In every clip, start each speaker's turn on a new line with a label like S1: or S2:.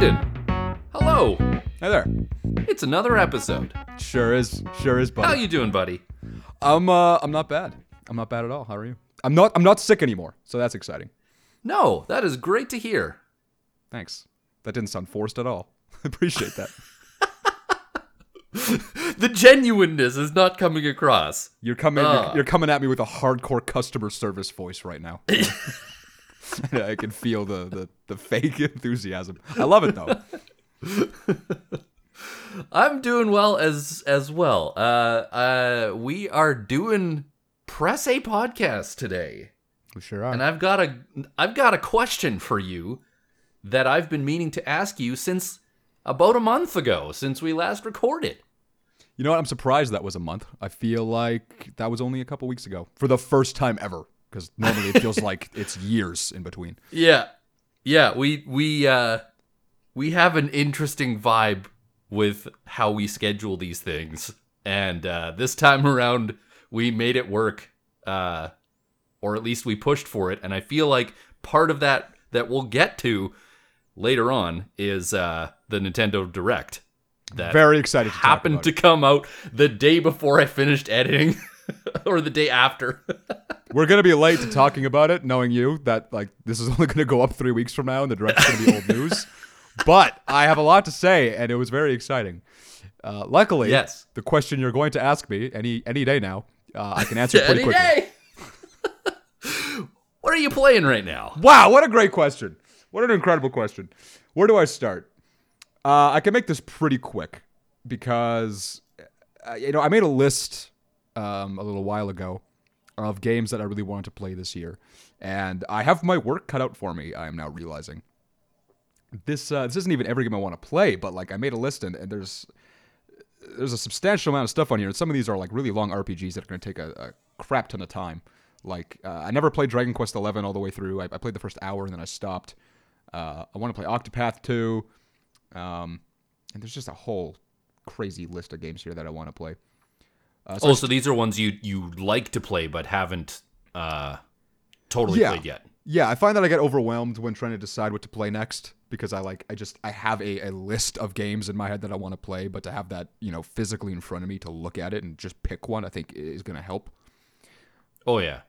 S1: Brandon. Hello.
S2: Hey there.
S1: It's another episode.
S2: Sure is. Sure is, buddy.
S1: How you doing, buddy?
S2: I'm uh I'm not bad. I'm not bad at all. How are you? I'm not I'm not sick anymore, so that's exciting.
S1: No, that is great to hear.
S2: Thanks. That didn't sound forced at all. I appreciate that.
S1: The genuineness is not coming across.
S2: You're coming
S1: Ah.
S2: you're, you're coming at me with a hardcore customer service voice right now. I can feel the, the the fake enthusiasm. I love it though.
S1: I'm doing well as as well. Uh uh we are doing press a podcast today.
S2: We sure are.
S1: And I've got a I've got a question for you that I've been meaning to ask you since about a month ago, since we last recorded.
S2: you know what? I'm surprised that was a month. I feel like that was only a couple weeks ago for the first time ever. Because normally it feels like it's years in between.
S1: Yeah. Yeah, we we uh we have an interesting vibe with how we schedule these things. And uh this time around we made it work. Uh or at least we pushed for it and I feel like part of that that we'll get to later on is uh the Nintendo Direct. That
S2: Very excited to
S1: happened to come out the day before I finished editing or the day after.
S2: We're gonna be late to talking about it, knowing you that like this is only gonna go up three weeks from now, and the direct's gonna be old news. But I have a lot to say, and it was very exciting. Uh, luckily,
S1: Yes.
S2: the question you're going to ask me any any day now, uh, I can answer pretty
S1: Any
S2: quickly.
S1: day. what are you playing right now?
S2: Wow, what a great question! What an incredible question. Where do I start? Uh, I can make this pretty quick because uh, you know I made a list um, a little while ago of games that I really wanted to play this year, and I have my work cut out for me. I am now realizing this uh, this isn't even every game I want to play, but like I made a list and, and there's there's a substantial amount of stuff on here, and some of these are like really long RPGs that are going to take a, a crap ton of time. Like uh, I never played Dragon Quest XI all the way through. I, I played the first hour and then I stopped. Uh, I want to play Octopath 2. Um, and there's just a whole crazy list of games here that I want to play. Uh, so
S1: Oh, so these are ones you you like to play but haven't uh totally
S2: Yeah.
S1: played yet.
S2: Yeah, I find that I get overwhelmed when trying to decide what to play next because I like I just I have a, a list of games in my head that I want to play, but to have that, you know, physically in front of me to look at it and just pick one, I think is going to help.
S1: Oh yeah.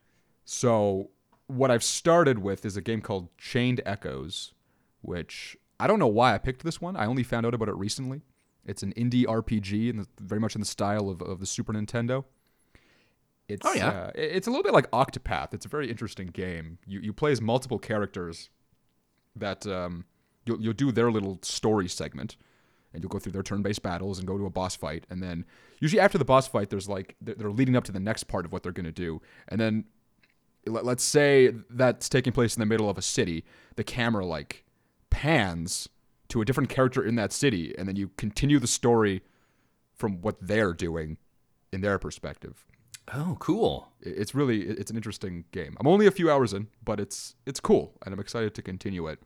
S2: So, what I've started with is a game called Chained Echoes, which I don't know why I picked this one. I only found out about it recently. It's an indie RPG and very much in the style of, of the Super Nintendo. It's,
S1: Oh, yeah.
S2: uh, it's a little bit like Octopath. It's a very interesting game. You you play as multiple characters that um, you'll you'll do their little story segment, and you'll go through their turn-based battles and go to a boss fight, and then usually after the boss fight, there's like they're they're leading up to the next part of what they're gonna do, and then let's say that's taking place in the middle of a city, the camera like pans to a different character in that city, and then you continue the story from what they're doing in their perspective.
S1: Oh, cool.
S2: It's really it's an interesting game. I'm only a few hours in, but it's it's cool, and I'm excited to continue it.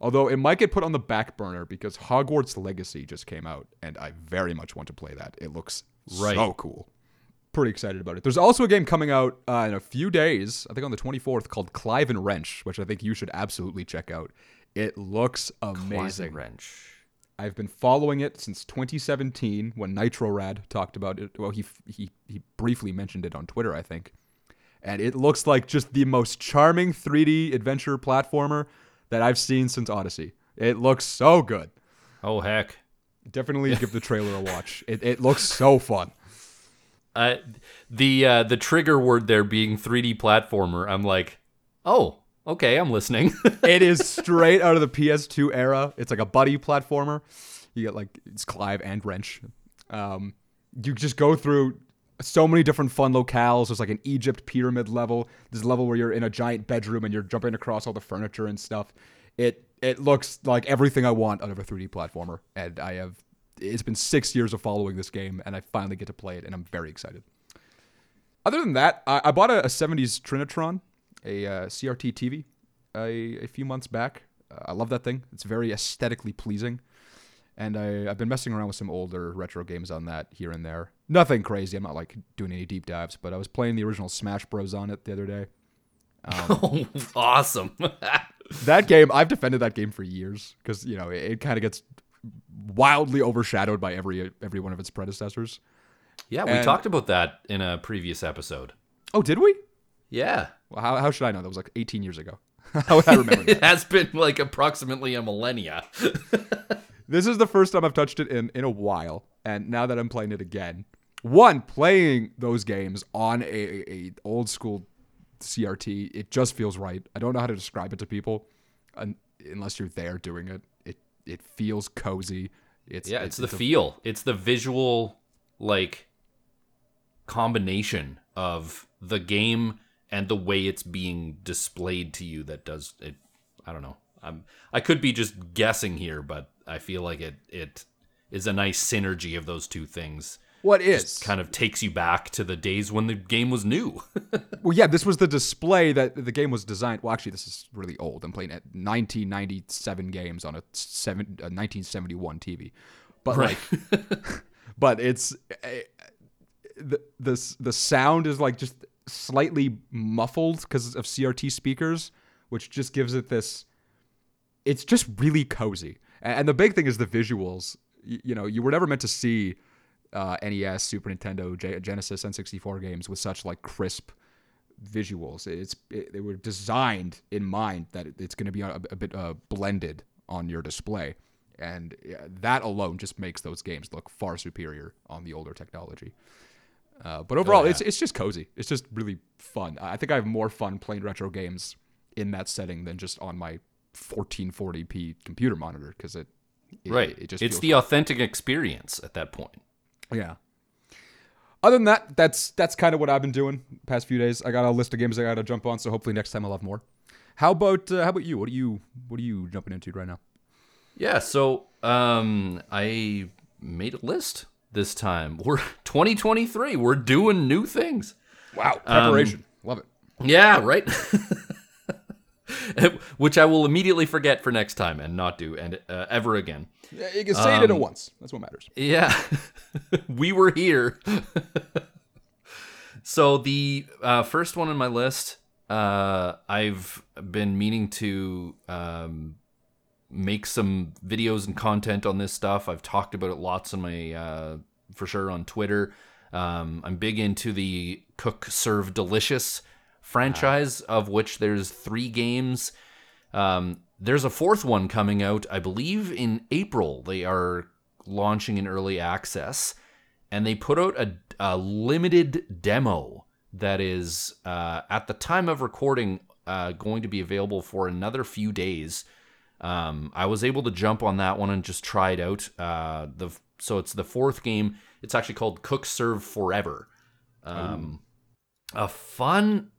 S2: Although it might get put on the back burner because Hogwarts Legacy just came out, and I very much want to play that. It looks
S1: Right.
S2: so cool. Pretty excited about it. There's also a game coming out uh, in a few days, I think on the 24th, called Clive and Wrench, which I think you should absolutely check out. It looks amazing.
S1: Wrench.
S2: I've been following it since 2017 when Nitrorad talked about it. Well, he he he briefly mentioned it on Twitter, I think. And it looks like just the most charming 3D adventure platformer that I've seen since Odyssey. It looks so good.
S1: Oh heck.
S2: Definitely give the trailer a watch. It it looks so fun.
S1: Uh the uh the trigger word there being 3D platformer. I'm like, "Oh, okay, I'm listening."
S2: It is straight out of the PS2 era. It's like a buddy platformer. You get like it's Clive and Wrench. Um, you just go through so many different fun locales. There's like an Egypt pyramid level. A level where you're in a giant bedroom and you're jumping across all the furniture and stuff. It it looks like everything I want out of a 3D platformer, and I have. It's been six years of following this game, and I finally get to play it, and I'm very excited. Other than that, I, I bought a, a 70s Trinitron, a uh, CRT TV, a, a few months back. Uh, I love that thing. It's very aesthetically pleasing. And I, I've been messing around with some older retro games on that here and there. Nothing crazy. I'm not like doing any deep dives, but I was playing the original Smash Bros on it the other day.
S1: oh, awesome.
S2: that game, I've defended that game for years because you know it, it kind of gets wildly overshadowed by every every one of its predecessors.
S1: Yeah, we
S2: And-
S1: talked about that in a previous episode.
S2: Oh, did we?
S1: Yeah.
S2: Well, how, how should I know? That was like 18 years ago. how would I remember that?
S1: It has been like approximately a millennia.
S2: This is the first time I've touched it in in a while, and now that I'm playing it again, one playing those games on a, a, old school CRT, it just feels right. I don't know how to describe it to people, un, unless you're there doing it. It it feels cozy. It's
S1: Yeah, it's the
S2: a-
S1: feel. It's the visual like combination of the game and the way it's being displayed to you that does it I don't know. I'm I could be just guessing here, but I feel like it it is a nice synergy of those two things.
S2: what is
S1: Kind of takes you back to the days when the game was new.
S2: Well, yeah, this was the display that the game was designed. Well, actually, this is really old. I'm playing at 1997 games on a, seven, a 1971 TV, but
S1: Right.
S2: like, but it's eh, the the the sound is like just slightly muffled because of CRT speakers, which just gives it this. It's just really cozy, and, the big thing is the visuals. You, know, you were never meant to see uh, NES, Super Nintendo, J- Genesis, N64 games with such like crisp visuals. It's it, they were designed in mind that it's going to be a, a bit uh, blended on your display, and that alone just makes those games look far superior on the older technology. Uh, but overall,
S1: yeah.
S2: it's it's just cozy. It's just really fun. I think I have more fun playing retro games in that setting than just on my 1440p computer monitor because it, it
S1: right.
S2: It just
S1: it's the authentic experience at that point.
S2: yeah. Other than that, that's that's kind of what I've been doing past few days. I got a list of games I got to jump on, so hopefully next time I'll have more. How about uh, how about you? What are you what are you jumping into right now?
S1: Yeah, so um I made a list this time. We're 2023. We're doing new things.
S2: Wow, preparation, love it.
S1: Yeah, right. Which I will immediately forget for next time and not do and uh, ever again.
S2: Yeah, you can say it in once. That's what matters.
S1: Yeah, we were here. so the uh, first one on my list, uh, I've been meaning to um, make some videos and content on this stuff. I've talked about it lots on my, uh, for sure, on Twitter. Um, I'm big into the Cook Serve Delicious franchise, of which there's three games. Um, there's a fourth one coming out, I believe, in April. They are launching in early access, and they put out a, a limited demo that is, uh, at the time of recording, uh, going to be available for another few days. Um, I was able to jump on that one and just try it out. Uh, the so it's the fourth game. It's actually called Cook Serve Forever. Um, a fun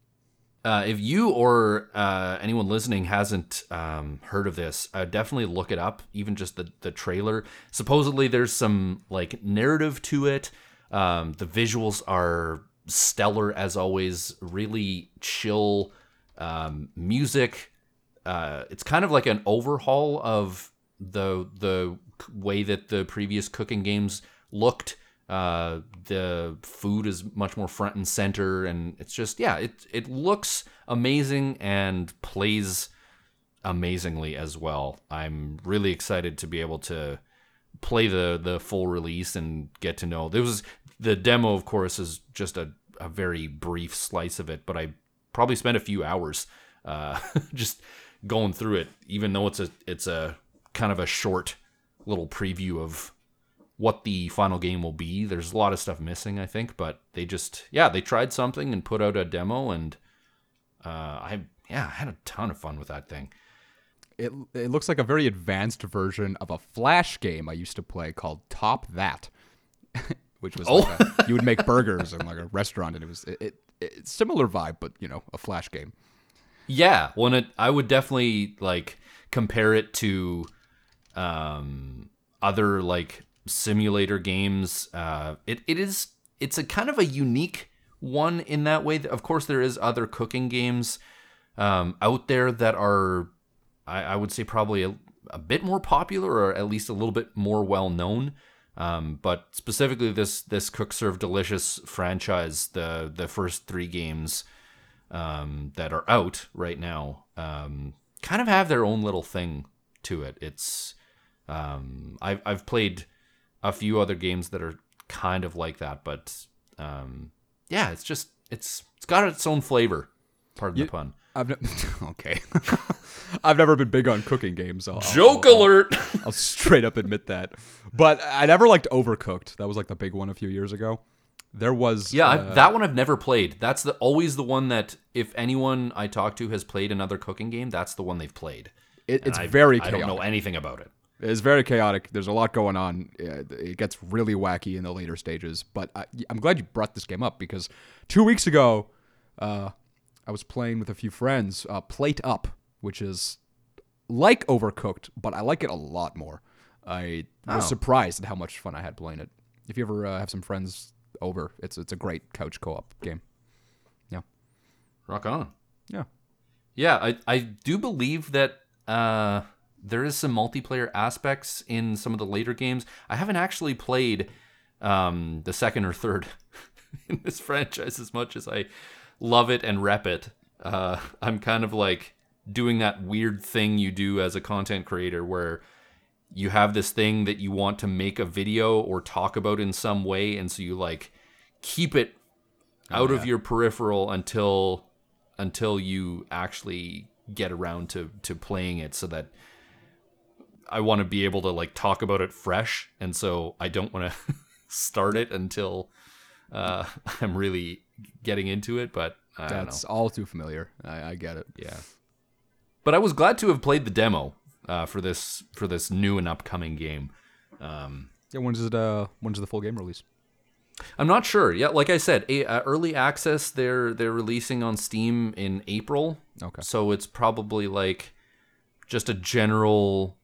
S1: uh, if you or uh, anyone listening hasn't um, heard of this, uh, definitely look it up. Even just the the trailer. Supposedly, there's some like narrative to it. Um, the visuals are stellar as always. Really chill um, music. Uh, it's kind of like an overhaul of the the way that the previous cooking games looked. Uh, the food is much more front and center, and it's just yeah, it it looks amazing and plays amazingly as well. I'm really excited to be able to play the the full release and get to know. There was the demo, of course, is just a a very brief slice of it, but I probably spent a few hours uh, just going through it, even though it's a it's a kind of a short little preview of what the final game will be. There's a lot of stuff missing, I think, but they just yeah they tried something and put out a demo, and uh, I yeah I had a ton of fun with that thing.
S2: It it looks like a very advanced version of a flash game I used to play called Top That, which was like a, you would make burgers in like a restaurant, and it was it, it, it similar vibe, but you know a flash game.
S1: Yeah, it, I would definitely like compare it to um, other like simulator games. Uh, it it is it's a kind of a unique one in that way. Of course, there is other cooking games um, out there that are, I, I would say, probably a, a bit more popular or at least a little bit more well known. Um, but specifically, this this Cook Serve Delicious franchise, the the first three games um, that are out right now. Um, kind of have their own little thing to it. It's um, I've I've played a few other games that are kind of like that, but um, yeah, it's just it's it's got its own flavor. Pardon
S2: You-
S1: the pun.
S2: I've ne- okay. I've never been big on cooking games. I'll, I'll-
S1: Joke
S2: I'll-
S1: alert.
S2: I'll straight up admit that. But I never liked Overcooked. That was like the big one a few years ago. There was
S1: Yeah, I,
S2: uh,
S1: that one I've never played. That's the always the one that if anyone I talk to has played another cooking game, that's the one they've played.
S2: it, it's
S1: I-
S2: very
S1: I
S2: chaotic.
S1: don't know anything about it.
S2: It's very chaotic. There's a lot going on. It gets really wacky in the later stages. But I, I'm glad you brought this game up because two weeks ago, uh, I was playing with a few friends. Uh, Plate Up, which is like Overcooked, but I like it a lot more. I was
S1: Oh.
S2: surprised at how much fun I had playing it. If you ever uh, have some friends over, it's it's a great couch co-op game. Yeah.
S1: Rock on.
S2: Yeah.
S1: Yeah, I, I do believe that uh, there is some multiplayer aspects in some of the later games. I haven't actually played um, the second or third in this franchise as much as I love it and rep it. Uh, I'm kind of like doing that weird thing you do as a content creator where you have this thing that you want to make a video or talk about in some way, and so you like keep it out of your peripheral until until you actually get around to to playing it so that I want to be able to like talk about it fresh and so I don't want to start it until uh I'm really getting into it but I.
S2: That's all too familiar. I, I get it.
S1: Yeah. But I was glad to have played the demo uh, for this for this new and upcoming game. Um,
S2: Yeah, when's it? Uh, when's the full game release?
S1: I'm not sure. Yeah, like I said, a, uh, early access they're they're releasing on Steam in April.
S2: Okay.
S1: So it's probably like just a general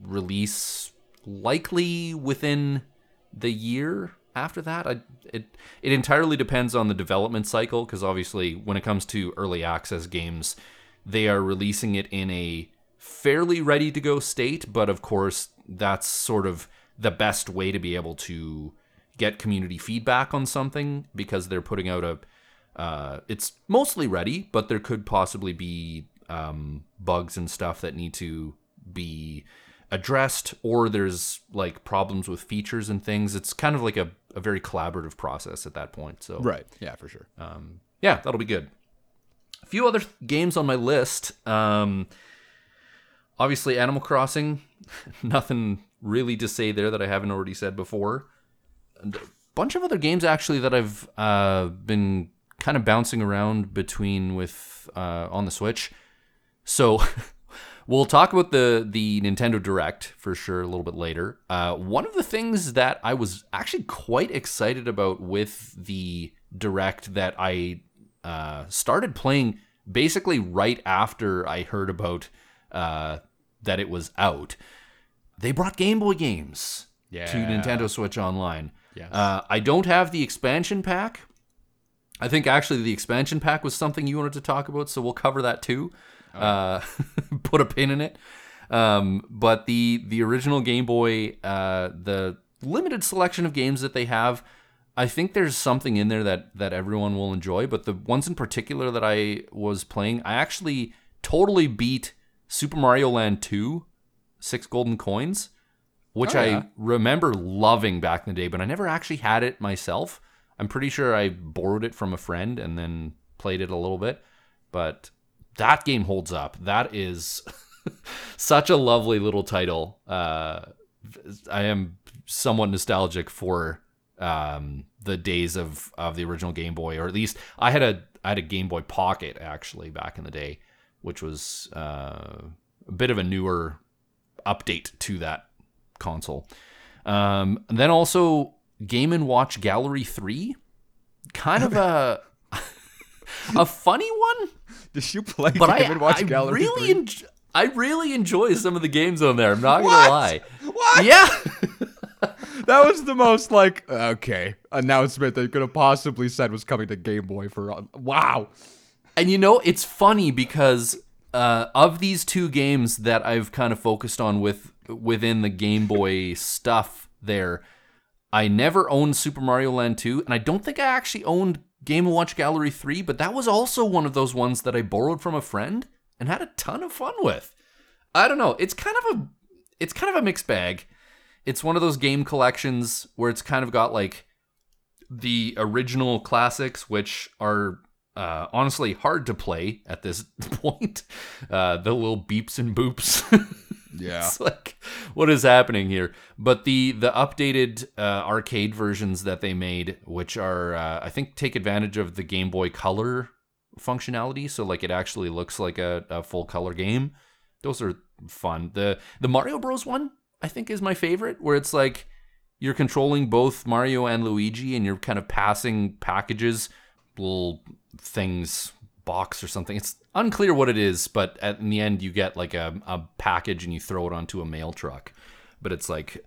S1: release likely within the year after that. I it it entirely depends on the development cycle because obviously when it comes to early access games, they are releasing it in a fairly ready to go state, but of course that's sort of the best way to be able to get community feedback on something because they're putting out a uh, it's mostly ready, but there could possibly be um, bugs and stuff that need to be addressed, or there's like problems with features and things. It's kind of like a, a very collaborative process at that point. So
S2: Right. Yeah, for sure.
S1: um, yeah, that'll be good. A few other th- games on my list. Um, obviously, Animal Crossing. Nothing really to say there that I haven't already said before. A bunch of other games actually that I've uh, been kind of bouncing around between with uh, on the Switch. So we'll talk about the the Nintendo Direct for sure a little bit later. Uh, one of the things that I was actually quite excited about with the Direct that I uh, started playing basically right after I heard about uh, that it was out. They brought Game Boy games to Nintendo Switch Online.
S2: Yes.
S1: Uh, I don't have the expansion pack. I think actually the expansion pack was something you wanted to talk about, so we'll cover that too. Uh, put a pin in it. Um, but the the original Game Boy, uh, the limited selection of games that they have, I think there's something in there that that everyone will enjoy. But the ones in particular that I was playing, I actually totally beat Super Mario Land 2, Six Golden Coins, which
S2: Oh,
S1: I remember loving back in the day, but I never actually had it myself. I'm pretty sure I borrowed it from a friend and then played it a little bit. But that game holds up. That is such a lovely little title. Uh, I am somewhat nostalgic for um, the days of, of the original Game Boy, or at least I had a I had a Game Boy Pocket actually back in the day, which was uh, a bit of a newer update to that console. Um, then also Game and Watch Gallery Three, kind of a a funny one
S2: Did you play
S1: but I,
S2: Game and Watch
S1: I
S2: Gallery?
S1: really,
S2: 3?
S1: enj- I really enjoy some of the games on there. I'm not gonna lie.
S2: What?
S1: Yeah,
S2: that was the most like okay announcement they could have possibly said was coming to Game Boy for uh, wow.
S1: And you know it's funny because uh, of these two games that I've kind of focused on with within the Game Boy stuff there, I never owned Super Mario Land 2, and I don't think I actually owned Game & Watch Gallery 3, but that was also one of those ones that I borrowed from a friend and had a ton of fun with. I don't know. It's kind of a it's kind of a mixed bag. It's one of those game collections where it's kind of got like the original classics, which are uh, honestly hard to play at this point. Uh, the little beeps and boops.
S2: Yeah.
S1: it's like, what is happening here? But the the updated uh, arcade versions that they made, which are uh, I think take advantage of the Game Boy Color functionality, so like it actually looks like a, a full color game. Those are fun. the The Mario Bros one I think is my favorite, where it's like you're controlling both Mario and Luigi, and you're kind of passing packages, little things, box or something. It's unclear what it is, but at, in the end, you get like a, a package and you throw it onto a mail truck. But it's like,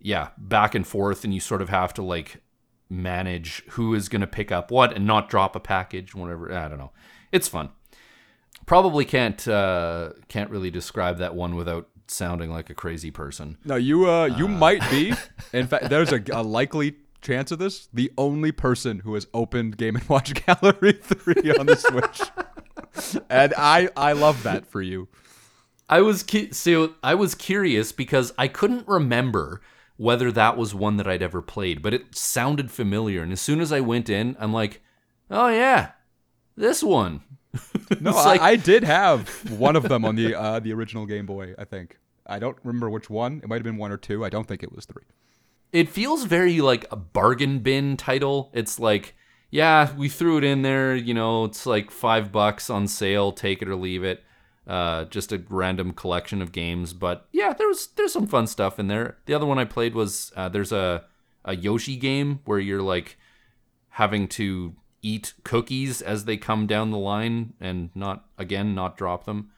S1: yeah, back and forth, and you sort of have to like manage who is going to pick up what and not drop a package, whatever. I don't know. It's fun. Probably can't uh, can't really describe that one without sounding like a crazy person.
S2: No, you uh, you might be. In fact, there's a, a likely chance of this. The only person who has opened Game and Watch Gallery three on the Switch, and I I love that for you.
S1: I was cu- so I was curious because I couldn't remember whether that was one that I'd ever played, but it sounded familiar. And as soon as I went in, I'm like, "Oh yeah, this one."
S2: No,
S1: like-
S2: I, I did have one of them on the uh, the original Game Boy. I think I don't remember which one. It might have been one or two. I don't think it was three.
S1: It feels very like a bargain bin title. It's like, yeah, we threw it in there. You know, it's like five bucks on sale. Take it or leave it. Uh, just a random collection of games, but yeah, there's there's some fun stuff in there. The other one I played was uh, there's a a Yoshi game where you're like having to eat cookies as they come down the line and not again not drop them.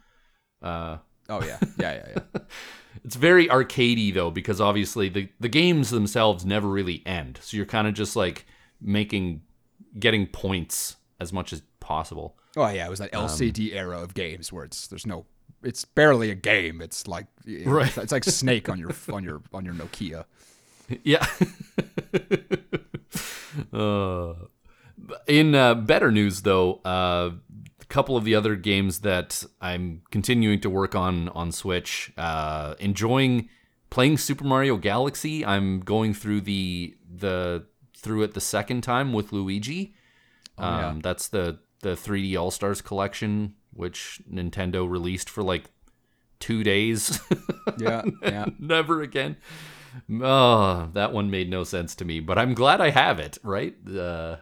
S1: Uh,
S2: Oh yeah, yeah, yeah, yeah.
S1: it's very arcadey though because obviously the the games themselves never really end. So you're kind of just like making getting points as much as possible.
S2: Oh yeah, it was that LCD era of games where it's there's no, it's barely a game. It's like
S1: Right.
S2: it's, it's like Snake on your on your on your Nokia.
S1: Yeah. uh, in uh, better news, though, uh, couple of the other games that I'm continuing to work on on Switch, uh, enjoying playing Super Mario Galaxy. I'm going through the the through it the second time with Luigi. Um,
S2: yeah.
S1: That's the the 3D All Stars collection, which Nintendo released for like two days.
S2: Yeah, yeah.
S1: Never again. Oh, that one made no sense to me, but I'm glad I have it, right? Uh,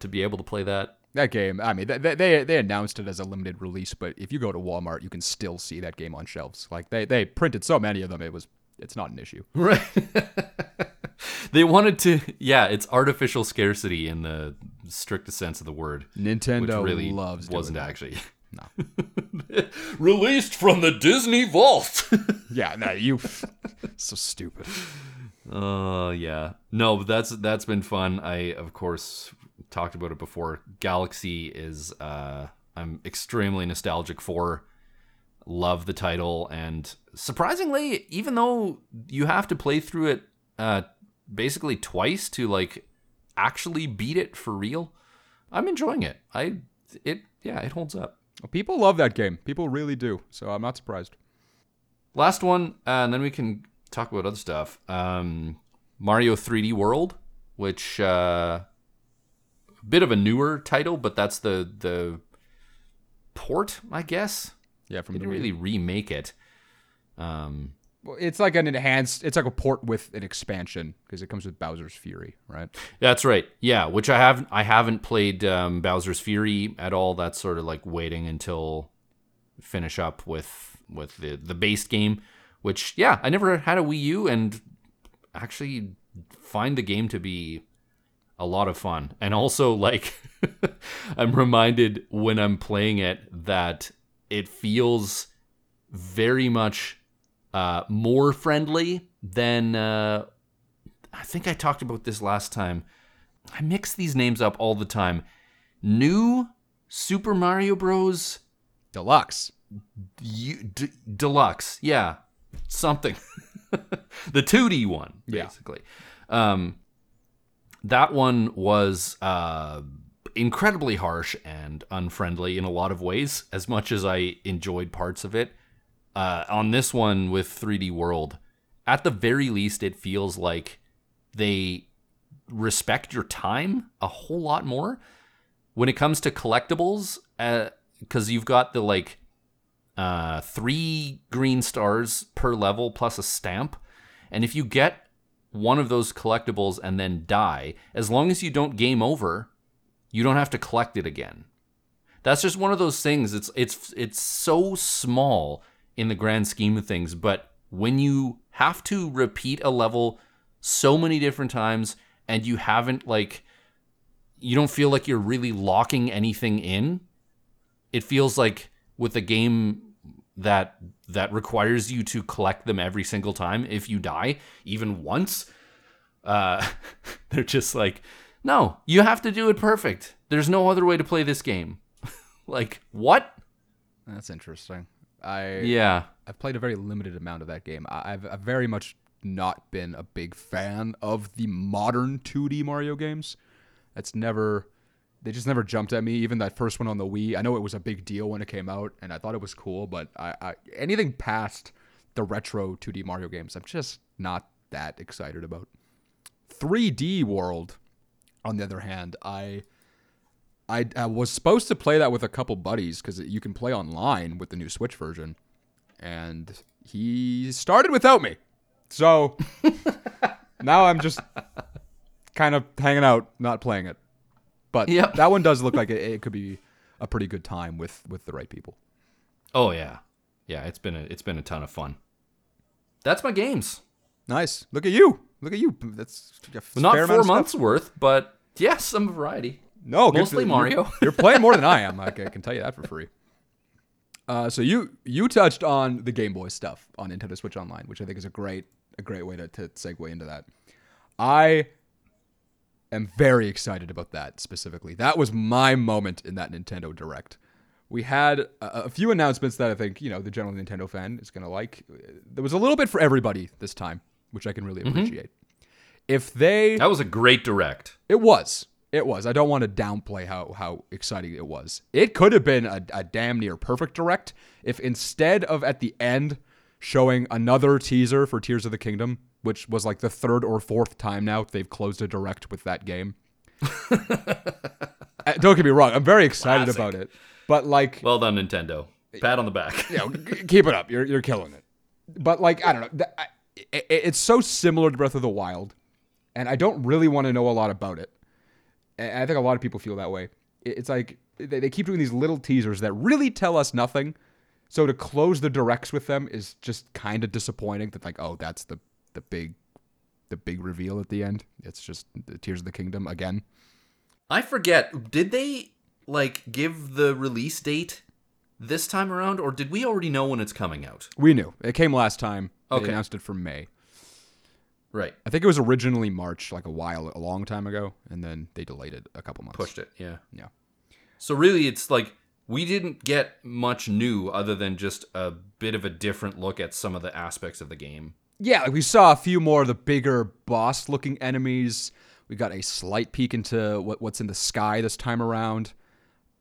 S1: to be able to play that.
S2: That game, I mean, they, they they announced it as a limited release, but if you go to Walmart, you can still see that game on shelves. Like they they printed so many of them, it was it's not an issue.
S1: Right. they wanted to, yeah, it's artificial scarcity in the strictest sense of the word.
S2: Nintendo
S1: which really
S2: loves
S1: wasn't actually.
S2: No.
S1: Released from the Disney Vault.
S2: Yeah, no, you so stupid.
S1: Oh yeah, no, but that's that's been fun. I of course talked about it before. Galaxy is uh, I'm extremely nostalgic for. Love the title, and surprisingly, even though you have to play through it uh, basically twice to like actually beat it for real, I'm enjoying it. I it yeah, it holds up.
S2: People love that game. People really do. So I'm not surprised.
S1: Last one, uh, and then we can talk about other stuff. Um, Mario 3D World, which uh, bit of a newer title, but that's the the port, I guess.
S2: Yeah, from
S1: They didn't
S2: Wii.
S1: really remake it. Um,
S2: Well, it's like an enhanced. It's like a port with an expansion because it comes with Bowser's Fury, right?
S1: that's right. Yeah, which I haven't I haven't played um, Bowser's Fury at all. That's sort of like waiting until finish up with with the the base game. Which yeah, I never had a Wii U and actually find the game to be a lot of fun. And also like I'm reminded when I'm playing it that it feels very much uh, more friendly than uh, I think I talked about this last time. I mix these names up all the time. New Super Mario Bros.
S2: Deluxe.
S1: D- Deluxe, yeah, something. the 2D one,
S2: Yeah.
S1: basically. Um, that one was uh, incredibly harsh and unfriendly in a lot of ways. As much as I enjoyed parts of it, uh, on this one with 3D World, at the very least, it feels like they respect your time a whole lot more when it comes to collectibles. Because uh, you've got the like uh, three green stars per level plus a stamp, and if you get one of those collectibles and then die, as long as you don't game over, you don't have to collect it again. That's just one of those things. It's it's it's so small in the grand scheme of things, but when you have to repeat a level so many different times and you haven't like you don't feel like you're really locking anything in, it feels like with a game that that requires you to collect them every single time if you die even once uh they're just like no you have to do it perfect. There's no other way to play this game. Like what?
S2: That's interesting. I
S1: yeah.
S2: I've played a very limited amount of that game. I've, I've very much not been a big fan of the modern 2d mario games. That's never they just never jumped at me. Even that first one on the Wii, I know it was a big deal when it came out, and I thought it was cool. But I, I anything past the retro 2D Mario games, I'm just not that excited about. 3D World, on the other hand, I, I, I was supposed to play that with a couple buddies because you can play online with the new Switch version, and he started without me, so now I'm just kind of hanging out, not playing it. But yep. that one does look like it, it, could be a pretty good time with with the right people.
S1: Oh yeah, yeah. It's been a it's been a ton of fun. That's my games.
S2: Nice. Look at you. Look at you. That's
S1: not four months stuff. worth, but yes, some variety.
S2: No,
S1: mostly Mario.
S2: You're, you're, playing more than I am. I can tell you that for free. Uh, so you you touched on the Game Boy stuff on Nintendo Switch Online, which I think is a great a great way to, to segue into that. I am very excited about that specifically. That was my moment in that Nintendo Direct. We had a, a few announcements that I think, you know, the general Nintendo fan is going to like. There was a little bit for everybody this time, which I can really mm-hmm. appreciate. If they
S1: That was a great direct.
S2: It was. It was. I don't want to downplay how how exciting it was. It could have been a, a damn near perfect direct if instead of at the end showing another teaser for Tears of the Kingdom, which was like the third or fourth time now they've closed a direct with that game. Uh, don't get me wrong, I'm very excited Classic. about it. But like
S1: Well done Nintendo. Pat on the back.
S2: you know, keep it up. You're you're killing it. But like I don't know, it, it's so similar to Breath of the Wild and I don't really want to know a lot about it. And I think a lot of people feel that way. It's like they keep doing these little teasers that really tell us nothing. So to close the directs with them is just kind of disappointing. That like, oh, that's the the big the big reveal at the end. It's just the Tears of the Kingdom again.
S1: I forget. Did they like give the release date this time around, or did we already know when it's coming out?
S2: We knew it came last time. Okay. They announced it for May.
S1: Right.
S2: I think it was originally March, like a while, a long time ago, and then they delayed it a couple months.
S1: Pushed it. Yeah.
S2: Yeah.
S1: So really, it's like we didn't get much new other than just a bit of a different look at some of the aspects of the game
S2: yeah, like we saw a few more of the bigger boss looking enemies. We got a slight peek into what, what's in the sky this time around.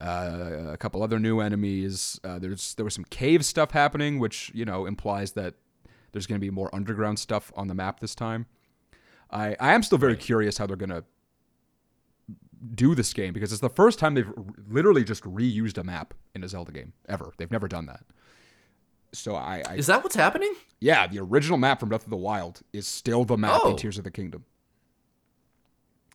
S2: Uh, a couple other new enemies. Uh, there's there was some cave stuff happening, which you know implies that there's going to be more underground stuff on the map this time. I I am still very curious how they're going to do this game because it's the first time they've literally just reused a map in a Zelda game ever. They've never done that. So I, I,
S1: is that what's happening?
S2: Yeah, the original map from Breath of the Wild is still the map oh. in Tears of the Kingdom.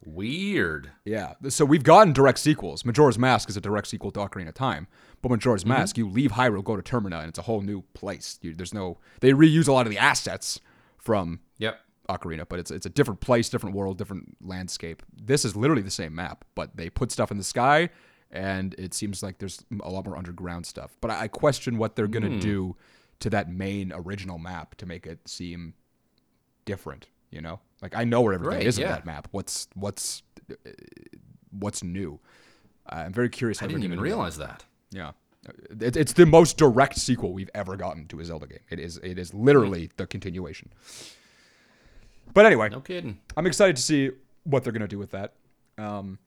S1: Weird.
S2: Yeah. So we've gotten direct sequels. Majora's Mask is a direct sequel to Ocarina of Time. But Majora's mm-hmm. Mask, you leave Hyrule, go to Termina, and it's a whole new place. You, there's no. They reuse a lot of the assets from
S1: yep.
S2: Ocarina, but it's it's a different place, different world, different landscape. This is literally the same map, but they put stuff in the sky and it seems like there's a lot more underground stuff. But I, question what they're gonna mm. do to that main original map to make it seem different. You know, like I know where everything right, is yeah. in that map. What's what's what's new? I'm very curious.
S1: I didn't even realize that.
S2: Yeah, it, it's the most direct sequel we've ever gotten to a Zelda game. It is it is literally the continuation. But anyway,
S1: no kidding.
S2: I'm excited to see what they're gonna do with that. Um,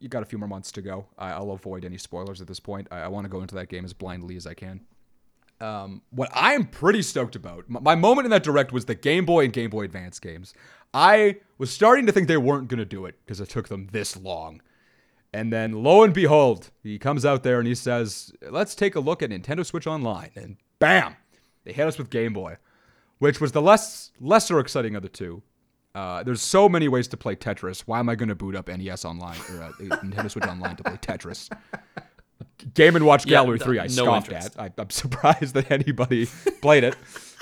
S2: you got a few more months to go. I, I'll avoid any spoilers at this point. I, I want to go into that game as blindly as I can. Um, what I am pretty stoked about, my moment in that direct was the Game Boy and Game Boy Advance games. I was starting to think they weren't going to do it because it took them this long. And then lo and behold, he comes out there and he says, let's take a look at Nintendo Switch Online. And bam, they hit us with Game Boy, which was the less lesser exciting of the two. Uh, there's so many ways to play Tetris. Why am I going to boot up NES Online or uh, Nintendo Switch Online to play Tetris? Game and Watch Gallery
S1: no-
S2: 3, I
S1: no
S2: scoffed
S1: interest.
S2: at. I, I'm surprised that anybody played it.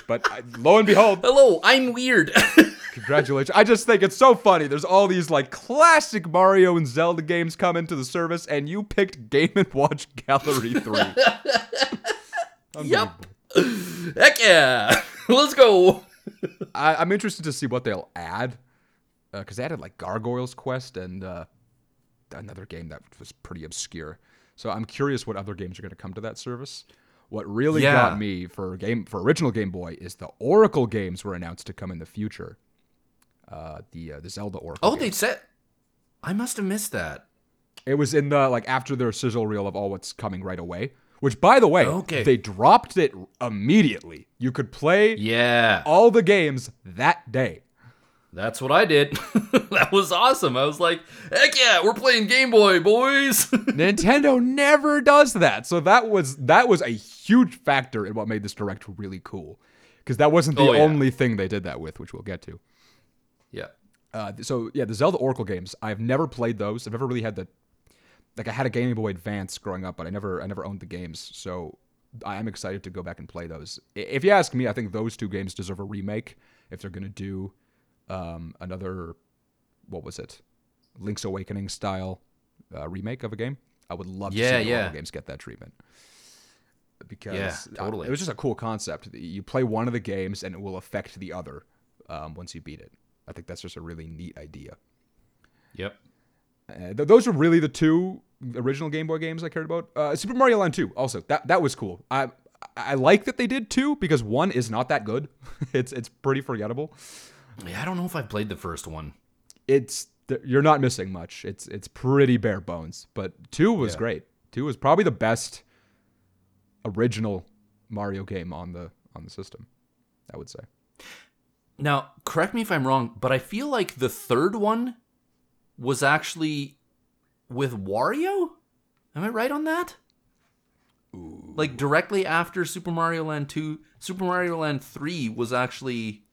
S2: But I, lo and behold,
S1: Hello, I'm weird.
S2: congratulations. I just think it's so funny. There's all these like classic Mario and Zelda games come into the service, and you picked Game and Watch Gallery 3.
S1: yep. Heck yeah. Let's go.
S2: I, I'm interested to see what they'll add. Because they added like Gargoyle's Quest and uh, another game that was pretty obscure. So I'm curious what other games are going to come to that service. What really
S1: Yeah.
S2: got me for game for original Game Boy is the Oracle games were announced to come in the future. Uh, the uh, the Zelda Oracle.
S1: Oh, they said. I must have missed that.
S2: It was in the like after their sizzle reel of all what's coming right away. Which, by the way,
S1: Okay.
S2: they dropped it immediately. You could play
S1: Yeah,
S2: all the games that day.
S1: that's what I did. that was awesome. I was like, heck yeah, we're playing Game Boy, boys.
S2: Nintendo never does that. So that was that was a huge factor in what made this direct really cool. Because that wasn't the
S1: Oh, yeah.
S2: only thing they did that with, which we'll get to.
S1: yeah.
S2: Uh, so yeah, the Zelda Oracle games. I've never played those. I've never really had the like I had a Game Boy Advance growing up, but I never I never owned the games. So I am excited to go back and play those. If you ask me, I think those two games deserve a remake if they're gonna do um, another what was it, Link's Awakening style uh, remake of a game. I would love to
S1: Yeah,
S2: see
S1: yeah.
S2: Games get that treatment because
S1: Yeah,
S2: uh,
S1: totally.
S2: it was just a cool concept. You play one of the games and it will affect the other um, once you beat it. I think that's just a really neat idea.
S1: Yep.
S2: Uh, th- those are really the two original Game Boy games I cared about. Uh, Super Mario Land 2 also that that was cool. I I like that they did two because one is not that good. it's it's pretty forgettable.
S1: Yeah, I don't know if I've played the first one.
S2: It's you're not missing much. It's it's pretty bare bones. But two was
S1: Yeah.
S2: great. Two was probably the best original Mario game on the on the system. I would say.
S1: Now, correct me if I'm wrong, but I feel like the third one was actually with Wario. Am I right on that? Like directly after Super Mario Land 2, Super Mario Land 3 was actually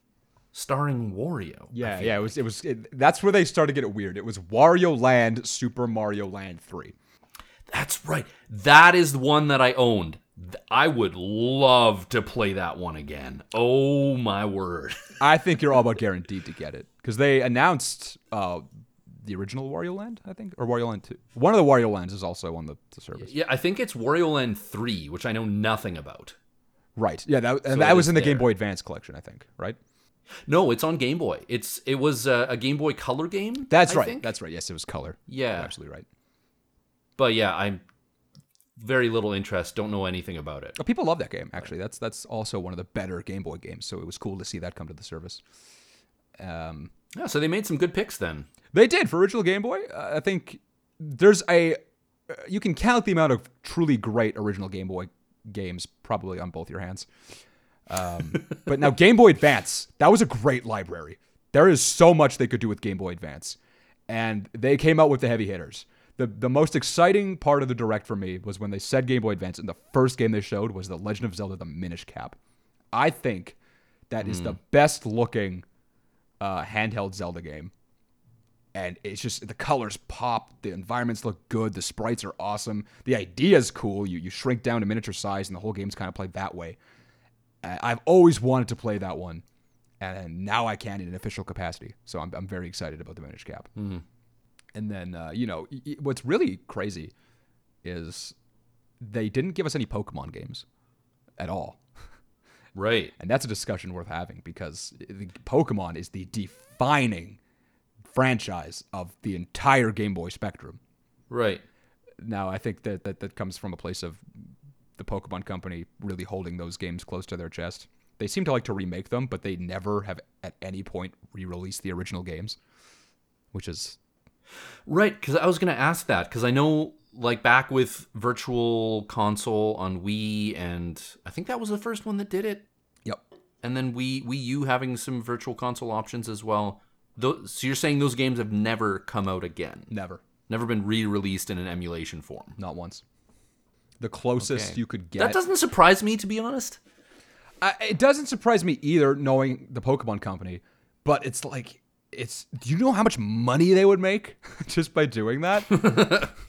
S1: starring Wario.
S2: Yeah, yeah. It was it was it, that's where they started to get it weird. It was Wario Land, Super Mario Land Three.
S1: That's right. That is the one that I owned. I would love to play that one again. Oh my word.
S2: I think you're all about guaranteed to get it because they announced uh, the original Wario Land, I think, or Wario Land Two. One of the Wario Lands is also on the, the service.
S1: yeah, I think it's Wario Land 3, which I know nothing about.
S2: Right. Yeah, that, and
S1: So
S2: that was in the Game. Boy Advance collection, I think. Right.
S1: No, it's on Game Boy. It's it was uh, a Game Boy Color game.
S2: That's
S1: I
S2: right.
S1: think?
S2: That's right. Yes, it was color.
S1: Yeah.
S2: You're absolutely right.
S1: But yeah, I'm very little interest. Don't know anything about it.
S2: Oh, people love that game. Actually, that's that's also one of the better Game Boy games. So it was cool to see that come to the service. Um,
S1: Yeah, so they made some good picks then.
S2: They did for original Game Boy. Uh, I think there's a uh, you can count the amount of truly great original Game Boy games probably on both your hands. Um, but now Game Boy Advance, that was a great library. There is so much they could do with Game Boy Advance, and they came out with the heavy hitters. The, the most exciting part of the direct for me was when they said Game Boy Advance, and the first game they showed was The Legend of Zelda: The Minish Cap. I think that is the best looking uh, handheld Zelda game and it's just the colors pop, the environments look good, the sprites are awesome, the idea is cool. You you shrink down to miniature size, and the whole game's kind of played that way. I've always wanted to play that one, and now I can in an official capacity. So I'm I'm very excited about the Minish Cap. And then uh, you know what's really crazy is they didn't give us any Pokemon games at all.
S1: Right.
S2: And that's a discussion worth having because the Pokemon is the defining franchise of the entire Game Boy spectrum.
S1: Right.
S2: Now, I think that that, that comes from a place of the Pokemon Company really holding those games close to their chest. They seem to like to remake them, but they never have at any point re-released the original games, which is
S1: Right, because I was gonna ask that because I know, like back with Virtual Console on Wii, and I think that was the first one that did it.
S2: Yep.
S1: And then Wii Wii U having some Virtual Console options as well. Those, so you're saying those games have never come out again,
S2: Never.
S1: never been re-released in an emulation form.
S2: Not once. The closest
S1: Okay.
S2: you could get.
S1: That doesn't surprise me, to be honest.
S2: I, it doesn't surprise me either, knowing the Pokemon Company. But it's like, it's. Do you know how much money they would make just by doing that?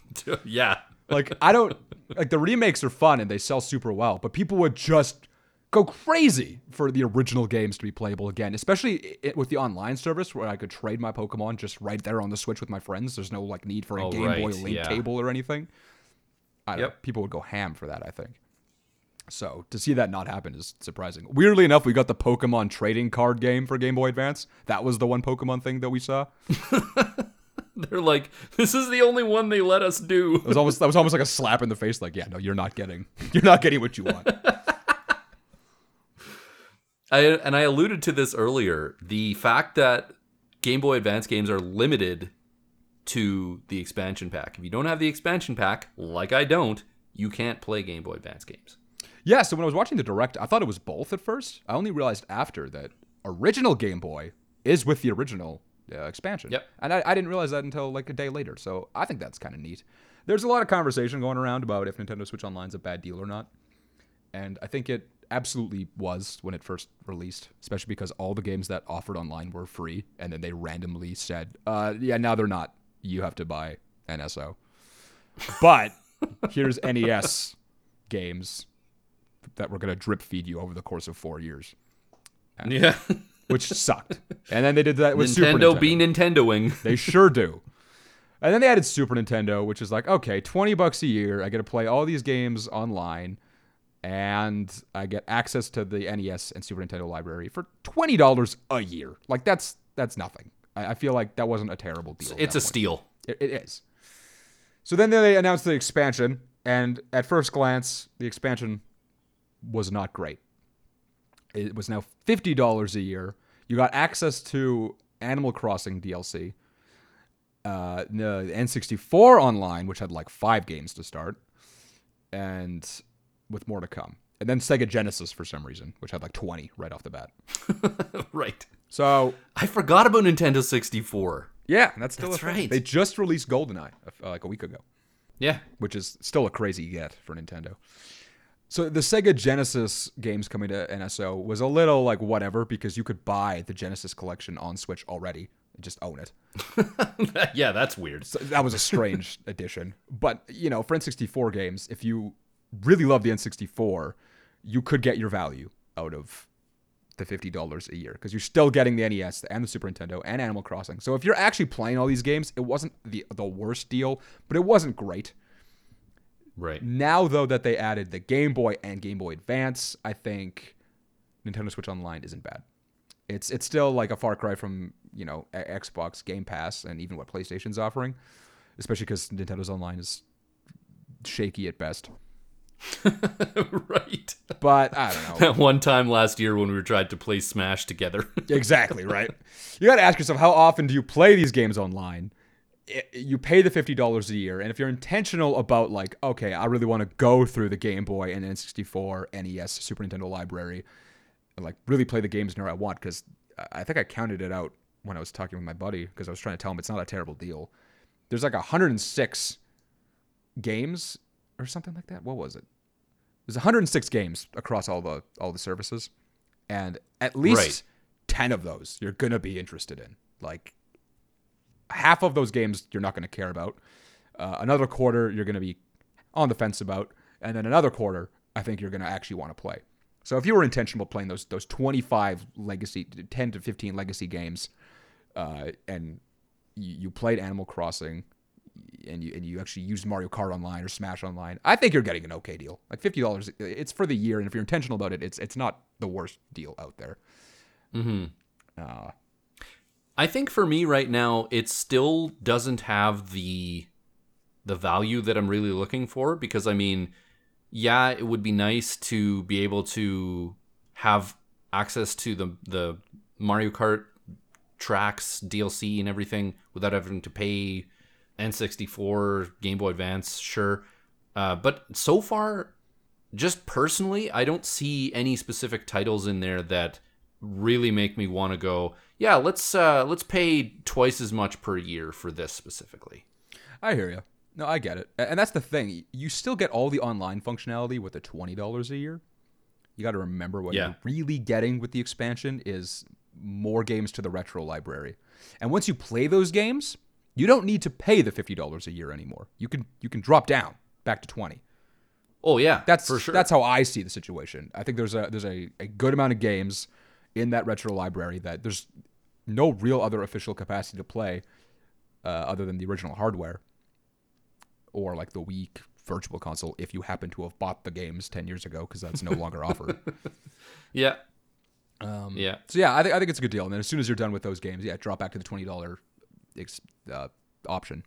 S1: yeah.
S2: like, I don't. Like the remakes are fun and they sell super well, but people would just go crazy for the original games to be playable again, especially i- with the online service where I could trade my Pokemon just right there on the Switch with my friends. There's no like need for a
S1: Oh,
S2: Game Boy Link
S1: yeah.
S2: cable or anything. I don't know.
S1: Yep.
S2: People would go ham for that, I think. So to see that not happen is surprising. Weirdly enough, we got the Pokemon trading card game for Game Boy Advance. That was the one Pokemon thing that we saw.
S1: They're like, this is the only one they let us do.
S2: It was almost that was almost like a slap in the face. Like, yeah, no, you're not getting, you're not getting what you want.
S1: I and I alluded to this earlier. The fact that Game Boy Advance games are limited to the expansion pack. If you don't have the expansion pack, like I don't, you can't play Game Boy Advance games.
S2: Yeah, so when I was watching the direct, I thought it was both at first. I only realized after that original Game Boy is with the original uh, expansion.
S1: Yep.
S2: And I, I didn't realize that until like a day later. So I think that's kind of neat. There's a lot of conversation going around about if Nintendo Switch Online's a bad deal or not. And I think it absolutely was when it first released, especially because all the games that offered online were free. And then they randomly said, uh, yeah, now they're not. You have to buy NSO. But here's NES games that we're going to drip feed you over the course of four years,
S1: Yeah.
S2: which sucked. And then they did that with Super
S1: Nintendo
S2: Nintendo.
S1: be Nintendoing.
S2: They sure do. And then they added Super Nintendo, which is like, okay, 20 bucks a year. I get to play all these games online and I get access to the NES and Super Nintendo library for $20 a year. Like that's that's nothing. I, I feel like that wasn't a terrible deal.
S1: It's a
S2: point.
S1: steal.
S2: It, it is. So then they announced the expansion, and at first glance, the expansion was not great. It was now fifty dollars a year. You got access to Animal Crossing DLC, uh, the N64 online, which had like five games to start, and with more to come. And then Sega Genesis for some reason, which had like twenty right off the bat.
S1: right.
S2: So
S1: I forgot about Nintendo 64.
S2: yeah, that's still
S1: That's
S2: a
S1: right.
S2: They just released GoldenEye uh, like a week ago.
S1: Yeah.
S2: which is still a crazy get for Nintendo. So the Sega Genesis games coming to NSO was a little like whatever because you could buy the Genesis collection on Switch already and just own it.
S1: yeah, that's weird.
S2: So that was a strange addition. But, you know, for N64 games, if you really love the N64, you could get your value out of the $50 a year because you're still getting the NES and the Super Nintendo and Animal Crossing. So if you're actually playing all these games, it wasn't the the worst deal, but it wasn't great.
S1: Right.
S2: Now, though, that they added the Game Boy and Game Boy Advance, I think Nintendo Switch Online isn't bad. It's it's still like a far cry from you know Xbox Game Pass and even what PlayStation's offering, especially because Nintendo's online is shaky at best.
S1: right.
S2: But I don't know.
S1: That one time last year when we were trying to play Smash together.
S2: exactly right. You got to ask yourself how often do you play these games online? I- You pay the fifty dollars a year, and if you're intentional about like, okay, I really want to go through the Game Boy and N64, NES, Super Nintendo library, and like really play the games near I want, because I think I counted it out when I was talking with my buddy because I was trying to tell him it's not a terrible deal. There's like 106 games or something like that. What was it? There's 106 games across all the all the services, and at least
S1: Right.
S2: 10 of those you're gonna be interested in. Like half of those games you're not gonna care about. Uh, another quarter you're gonna be on the fence about, and then another quarter I think you're gonna actually want to play. So if you were intentional about playing those those 25 legacy, 10 to 15 legacy games, uh, and you, you played Animal Crossing, and you and you actually used Mario Kart online or Smash online, I think you're getting an okay deal. Like fifty dollars, it's for the year, and if you're intentional about it, it's it's not the worst deal out there.
S1: hmm
S2: Uh,
S1: I think for me right now, it still doesn't have the the value that I'm really looking for because I mean, yeah, it would be nice to be able to have access to the the Mario Kart tracks, DLC, and everything without having to pay N64, Game Boy Advance, sure. Uh, but so far, just personally, I don't see any specific titles in there that really make me want to go. Yeah, let's uh, let's pay twice as much per year for this specifically.
S2: I hear you. No, I get it. And that's the thing. You still get all the online functionality with the $20 a year. You got to remember what
S1: Yeah.
S2: you're really getting with the expansion is more games to the retro library. And once you play those games, you don't need to pay the $50 a year anymore. You can you can drop down back to 20.
S1: Oh yeah,
S2: That's
S1: for sure.
S2: That's how I see the situation. I think there's a there's a, a good amount of games in that retro library that there's no real other official capacity to play uh, other than the original hardware or like the Wii virtual console if you happen to have bought the games 10 years ago because that's no longer offered.
S1: yeah,
S2: Um,
S1: yeah,
S2: So yeah, I think I think it's a good deal. And then as soon as you're done with those games, yeah, drop back to the twenty dollar ex- uh, option,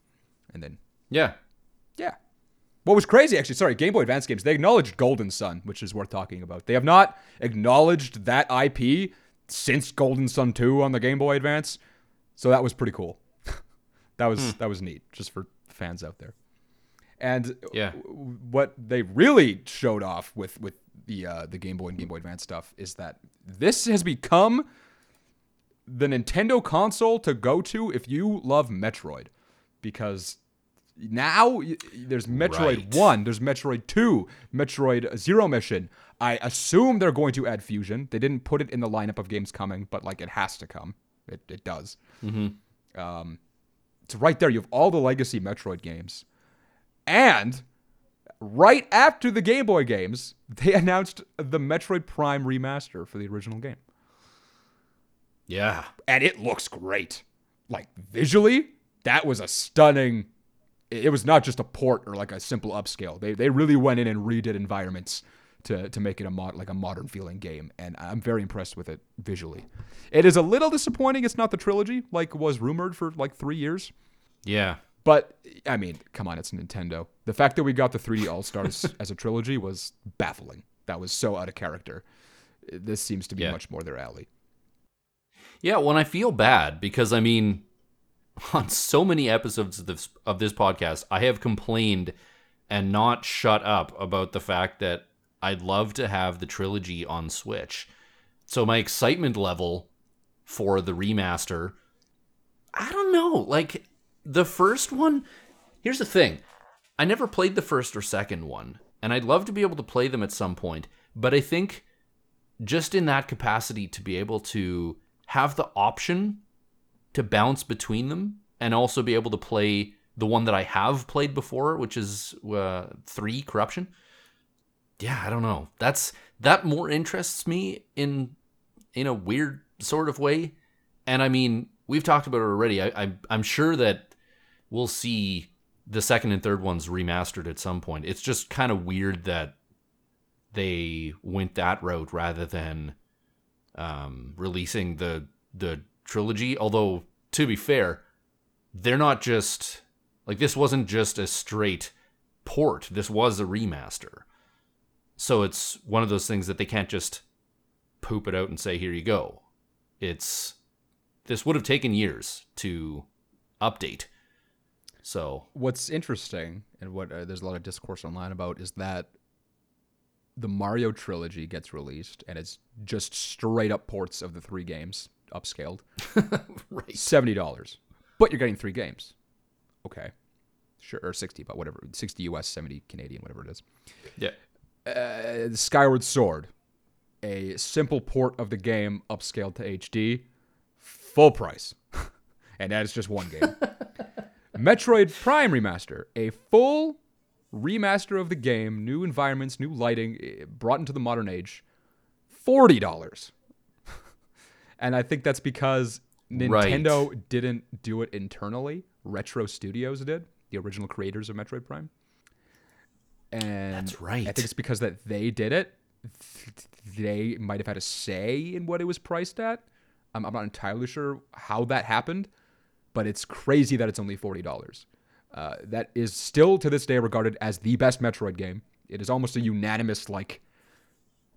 S2: and then
S1: yeah.
S2: yeah. What was crazy, actually, sorry, Game Boy Advance games, they acknowledged Golden Sun, which is worth talking about. They have not acknowledged that IP since Golden Sun 2 on the Game Boy Advance. So that was pretty cool. that was that was neat, just for fans out there. And
S1: Yeah.
S2: w- what they really showed off with with the uh, the Game Boy and Game Boy Advance stuff is that this has become the Nintendo console to go to if you love Metroid, because now there's Metroid
S1: Right.
S2: 1, there's Metroid 2, Metroid Zero Mission. I assume they're going to add Fusion. They didn't put it in the lineup of games coming, but like it has to come. It, it does. Mm-hmm. Um, it's right there. You have all the legacy Metroid games. And right after the Game Boy games, they announced the Metroid Prime remaster for the original game
S1: Yeah.
S2: and it looks great. Like visually, that was a stunning. It was not just a port or like a simple upscale. They they really went in and redid environments to to make it a mod like a modern feeling game, and I'm very impressed with it visually. It is a little disappointing. It's not the trilogy like was rumored for like three years.
S1: Yeah.
S2: But I mean, come on, it's Nintendo. The fact that we got the 3D All Stars as a trilogy was baffling. That was so out of character. This seems to be
S1: Yeah.
S2: much more their alley.
S1: Yeah, when I feel bad because I mean, on so many episodes of this of this podcast, I have complained and not shut up about the fact that I'd love to have the trilogy on Switch. So my excitement level for the remaster, I don't know. Like the first one, here's the thing. I never played the first or second one, and I'd love to be able to play them at some point, but I think just in that capacity to be able to have the option to bounce between them and also be able to play the one that I have played before, which is uh, three corruption. Yeah, I don't know. That's that more interests me in in a weird sort of way. And I mean, we've talked about it already. I, I I'm sure that we'll see the second and third ones remastered at some point. It's just kind of weird that they went that route rather than um, releasing the the trilogy. Although to be fair, they're not just like this wasn't just a straight port. This was a remaster. So it's one of those things that they can't just poop it out and say here you go. It's this would have taken years to update. So
S2: what's interesting and what uh, there's a lot of discourse online about is that the Mario trilogy gets released and it's just straight up ports of the three games upscaled.
S1: right.
S2: $70. But you're getting three games. Okay. Sure, or 60, but whatever. 60 US, 70 Canadian, whatever it is.
S1: Yeah.
S2: Uh, Skyward Sword, a simple port of the game upscaled to HD, full price. and that is just one game. Metroid Prime Remaster, a full remaster of the game, new environments, new lighting, eh, brought into the modern age, $40. And I think that's because
S1: Right.
S2: Nintendo didn't do it internally. Retro Studios did, the original creators of Metroid Prime. And
S1: That's right.
S2: I think it's because that they did it. They might have had a say in what it was priced at. I'm, I'm not entirely sure how that happened, but it's crazy that it's only forty dollars. Uh, that is still to this day regarded as the best Metroid game. It is almost a unanimous like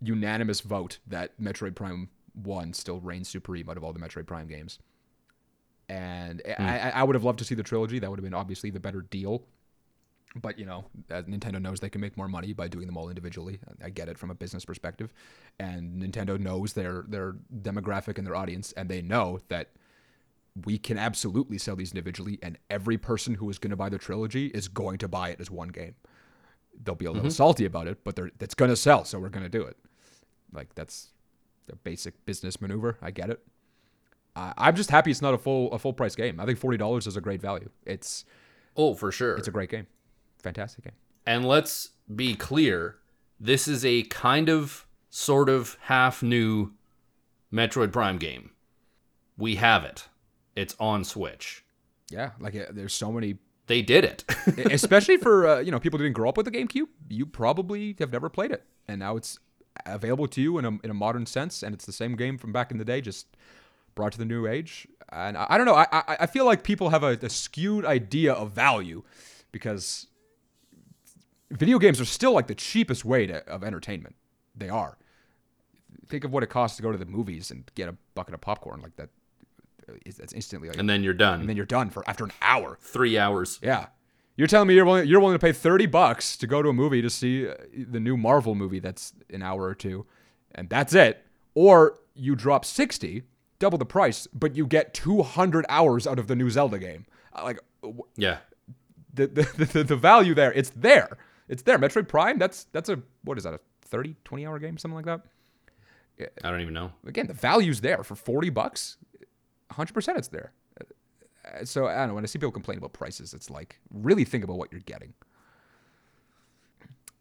S2: unanimous vote that Metroid Prime One still reigns supreme out of all the Metroid Prime games. and I, I would have loved to see the trilogy. That would have been obviously the better deal. But you know, uh, Nintendo knows they can make more money by doing them all individually. I get it from a business perspective, and Nintendo knows their their demographic and their audience, and they know that we can absolutely sell these individually, and every person who is going to buy the trilogy is going to buy it as one game. They'll be a little salty about it, but they're it's going to sell, so we're going to do it. Like that's a basic business maneuver. I get it. Uh, I'm just happy it's not a full a full price game. I think forty dollars is a great value. It's
S1: Oh, for sure.
S2: it's a great game, fantastic game.
S1: And let's be clear this is a kind of, sort of, half new Metroid Prime game. We have it, it's on Switch.
S2: Yeah, like uh, there's so many,
S1: They did it.
S2: especially for uh, you know people who didn't grow up with the GameCube. You probably have never played it, and now it's available to you in a in a modern sense, and it's the same game from back in the day, just brought to the new age. And I, I don't know, I, I I feel like people have a, a skewed idea of value because video games are still like the cheapest way to, of entertainment. They are. Think of what it costs to go to the movies and get a bucket of popcorn like that. Is That's instantly like,
S1: and then you're done.
S2: and then you're done for after an hour.
S1: Three hours.
S2: Yeah. You're telling me you're willing, you're willing to pay 30 bucks to go to a movie to see uh, the new Marvel movie that's an hour or two, and that's it. Or you drop 60, double the price, but you get 200 hours out of the new Zelda game. Uh, Like,
S1: Yeah.
S2: the, the, the, the value there, it's there. It's there. Metroid Prime, that's, that's a, what is that, a 30, 20 hour game, something like that?
S1: I don't even know.
S2: Again, the value's there for 40 bucks. 100% it's there. Uh, So I don't know. When I see people complain about prices, it's like really think about what you're getting.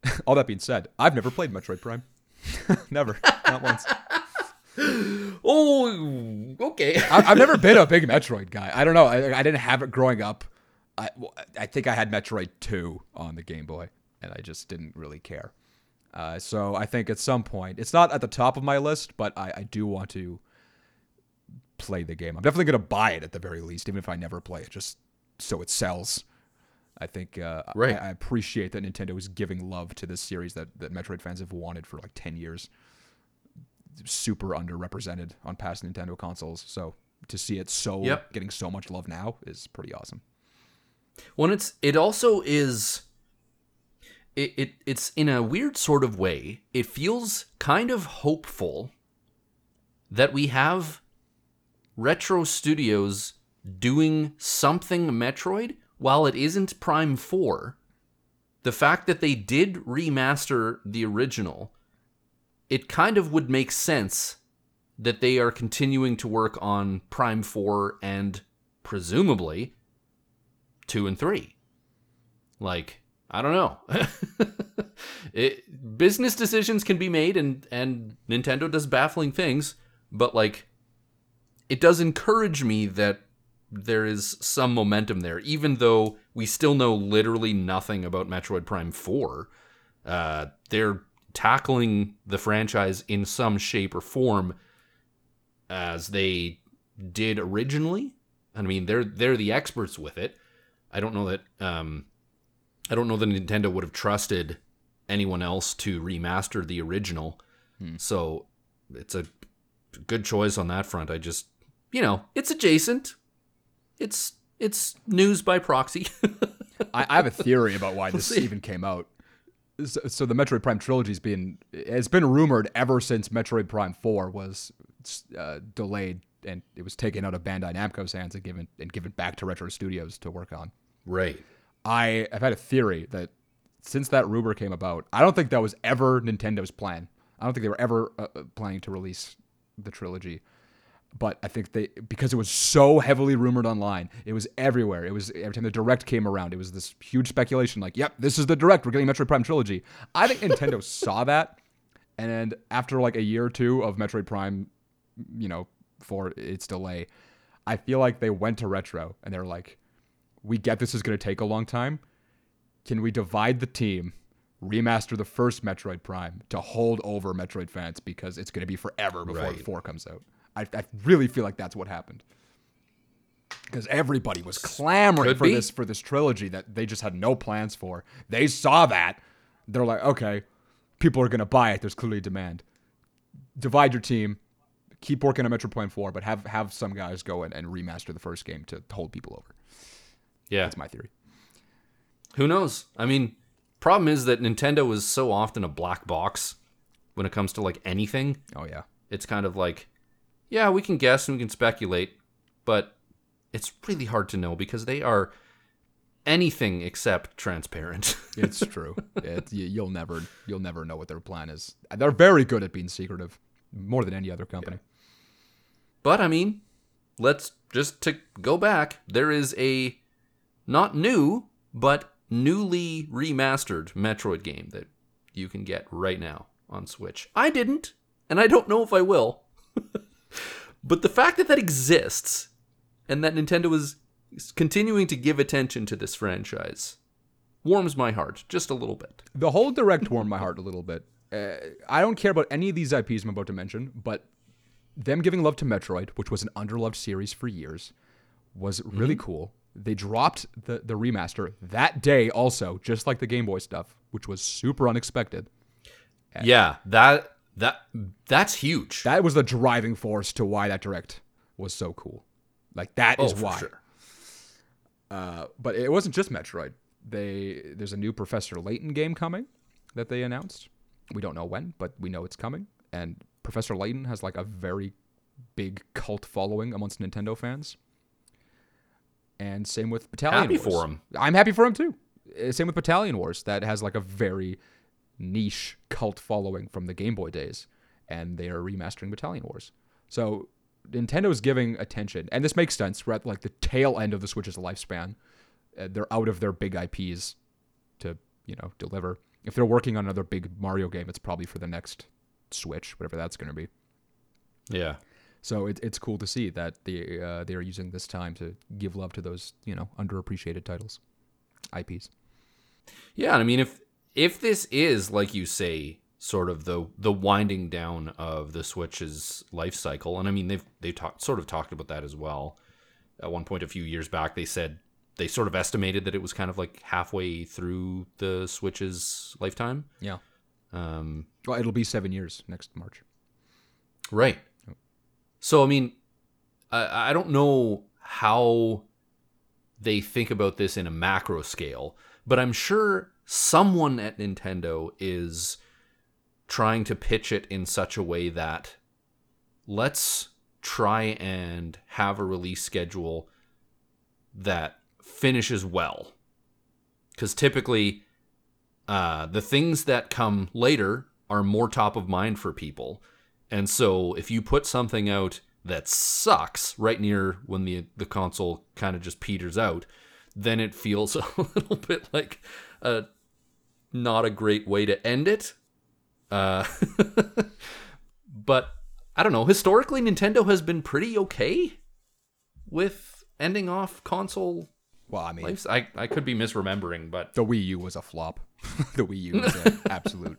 S2: All that being said, I've never played Metroid Prime. never, not once.
S1: Oh, okay.
S2: I, I've never been a big Metroid guy. I don't know. I, I didn't have it growing up. I, I think I had Metroid 2 on the Game Boy, and I just didn't really care. Uh, so I think at some point, it's not at the top of my list, but I, I do want to play the game. I'm definitely going to buy it at the very least, even if I never play it, just so it sells. I think uh,
S1: Right.
S2: I, I appreciate that Nintendo is giving love to this series that, that Metroid fans have wanted for like 10 years. Super underrepresented on past Nintendo consoles. So to see it so
S1: Yep.
S2: getting so much love now is pretty awesome.
S1: Well, it's it also is it, it it's in a weird sort of way. It feels kind of hopeful that we have retro studios doing something Metroid while it isn't Prime 4. The fact that they did remaster the original, it kind of would make sense that they are continuing to work on Prime 4 and presumably 2 and 3. Like, I don't know. it, business decisions can be made and and Nintendo does baffling things, but like it does encourage me that there is some momentum there even though we still know literally nothing about Metroid Prime 4. Uh they're tackling the franchise in some shape or form as they did originally. I mean, they're they're the experts with it. I don't know that um I don't know that Nintendo would have trusted anyone else to remaster the original. So it's a good choice on that front. I just, you know, it's adjacent. It's it's news by proxy.
S2: I, I have a theory about why this
S1: see.
S2: even came out. So, so the Metroid Prime trilogy's been it's been rumored ever since Metroid Prime Four was uh, delayed and it was taken out of Bandai Namco's hands and given and given back to Retro Studios to work on.
S1: right.
S2: I have had a theory that since that rumor came about, I don't think that was ever Nintendo's plan. I don't think they were ever uh, uh, planning to release the trilogy. But I think they because it was so heavily rumored online, it was everywhere. It was every time the direct came around, it was this huge speculation like, "Yep, this is the direct. We're getting Metroid Prime trilogy." I think Nintendo saw that, and after like a year or two of Metroid Prime, you know, for its delay, I feel like they went to Retro and they're like, we get this is going to take a long time. Can we divide the team, remaster the first Metroid Prime to hold over Metroid fans because it's going to be forever before
S1: Right.
S2: 4 comes out? I, I really feel like that's what happened. Because everybody was clamoring
S1: Could
S2: for
S1: be.
S2: this for this trilogy that they just had no plans for. They saw that. They're like, okay, people are going to buy it. There's clearly demand. Divide your team, keep working on Prime 4, but have have some guys go and remaster the first game to hold people over.
S1: Yeah.
S2: That's my theory.
S1: Who knows? I mean, problem is that Nintendo is so often a black box when it comes to like anything.
S2: Oh yeah.
S1: It's kind of like, yeah, we can guess and we can speculate, but it's really hard to know because they are anything except transparent.
S2: It's true. it, you, you'll never you'll never know what their plan is. They're very good at being secretive, more than any other company.
S1: But I mean, let's just to go back. There is a not new, but newly remastered Metroid game that you can get right now on Switch. I didn't, and I don't know if I will. but the fact that that exists and that Nintendo is continuing to give attention to this franchise warms my heart just a little bit.
S2: The whole direct warmed my heart a little bit. Uh, I don't care about any of these IPs I'm about to mention, but them giving love to Metroid, which was an underloved series for years, was really cool. They dropped the, the remaster that day also, just like the Game Boy stuff, which was super unexpected.
S1: Yeah, that that that's huge.
S2: That was the driving force to why that direct was so cool. Like that is
S1: oh, for
S2: why.
S1: sure.
S2: Uh, but it wasn't just Metroid. They there's a new Professor Layton game coming that they announced. We don't know when, but we know it's coming. And Professor Layton has like a very big cult following amongst Nintendo fans. And same with Battalion
S1: Happy
S2: Wars.
S1: for him.
S2: I'm happy for him too. Uh, Same with Battalion Wars, that has like a very niche cult following from the Game Boy days, and they are remastering Battalion Wars. So Nintendo's giving attention, and this makes sense. We're at like the tail end of the Switch's lifespan. Uh, they're out of their big IPs to you know deliver. If they're working on another big Mario game, it's probably for the next Switch, whatever that's going to be.
S1: Yeah.
S2: So it, it's cool to see that they uh, they are using this time to give love to those you know underappreciated titles, IPs.
S1: Yeah, I mean if if this is like you say sort of the the winding down of the Switch's life cycle, and I mean they've they've talked sort of talked about that as well. At one point a few years back they said they sort of estimated that it was kind of like halfway through the Switch's lifetime.
S2: Yeah.
S1: Um
S2: Well, it'll be seven years next March.
S1: Right. So I mean, I I don't know how they think about this in a macro scale, but I'm sure someone at Nintendo is trying to pitch it in such a way that let's try and have a release schedule that finishes well. Because typically, uh, the things that come later are more top of mind for people. And so if you put something out that sucks right near when the the console kind of just peters out, then it feels a little bit like a not a great way to end it. Uh, but I don't know. Historically, Nintendo has been pretty okay with ending off console
S2: Well, I mean,
S1: lives. I, I could be misremembering, but
S2: the Wii U was a flop. the Wii U was an absolute.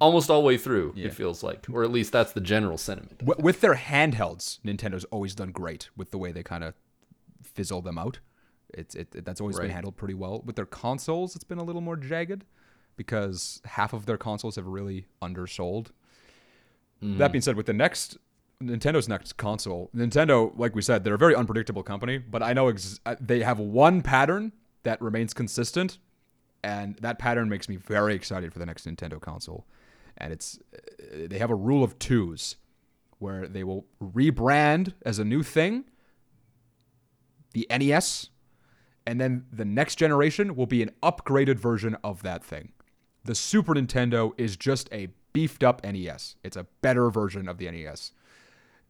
S1: almost all the way through, it feels like, or at least that's the general sentiment.
S2: Wi- With their handhelds, Nintendo's always done great with the way they kind of fizzle them out. It's it, it- that's always been handled pretty well. With their consoles, it's been a little more jagged because half of their consoles have really undersold. That being said, with the next Nintendo's next console, Nintendo, like we said, they're a very unpredictable company, but I know ex- uh, they have one pattern that remains consistent, and that pattern makes me very excited for the next Nintendo console. And it's uh, they have a rule of twos, where they will rebrand as a new thing the NES, and then the next generation will be an upgraded version of that thing. The Super Nintendo is just a beefed up NES. It's a better version of the NES.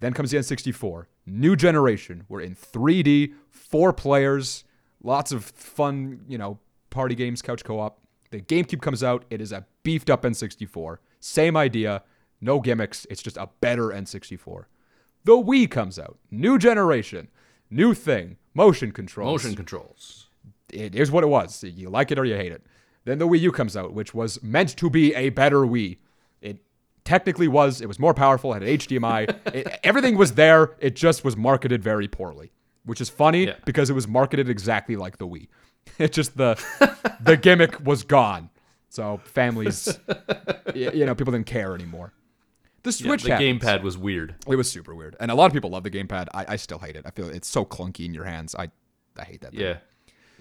S2: Then comes the N64, new generation. We're in 3D, four players, lots of fun, you know, party games, couch co-op. The GameCube comes out. It is a beefed up N64. Same idea, no gimmicks. It's just a better N64. The Wii comes out, new generation, new thing, motion controls
S1: Motion controls.
S2: it is what it was. You like it or you hate it. Then the Wii U comes out, which was meant to be a better Wii. It technically was. It was more powerful. It had HDMI. it, everything was there. It just was marketed very poorly, which is funny
S1: Yeah.
S2: because it was marketed exactly like the Wii. It just the the gimmick was gone. So families, you know, people didn't care anymore. The Switch
S1: the
S2: happens.
S1: gamepad was weird.
S2: It was super weird, and a lot of people love the gamepad. I, I still hate it. I feel it's so clunky in your hands. I I hate that. Thing.
S1: Yeah.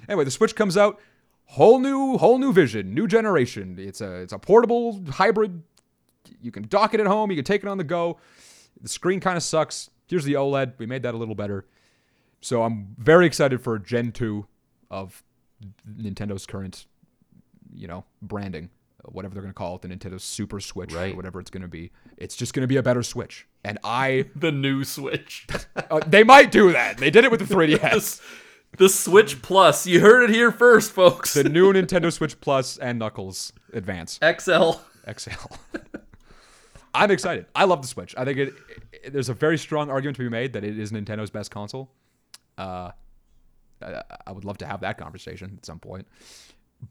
S2: Anyway, the Switch comes out, whole new whole new vision, new generation. It's a it's a portable hybrid. You can dock it at home. You can take it on the go. The screen kind of sucks. Here's the OLED. We made that a little better. So I'm very excited for Gen 2 of Nintendo's current, you know, branding, whatever they're going to call it, the Nintendo Super Switch or whatever it's going to be. It's just going to be a better Switch. And I,
S1: The new Switch.
S2: uh, they might do that. They did it with the 3DS.
S1: the, the Switch Plus. You heard it here first, folks.
S2: the new Nintendo Switch Plus and Knuckles Advance.
S1: XL.
S2: XL. I'm excited. I love the Switch. I think it, it- There's a very strong argument to be made that it is Nintendo's best console. Uh, I, I would love to have that conversation at some point.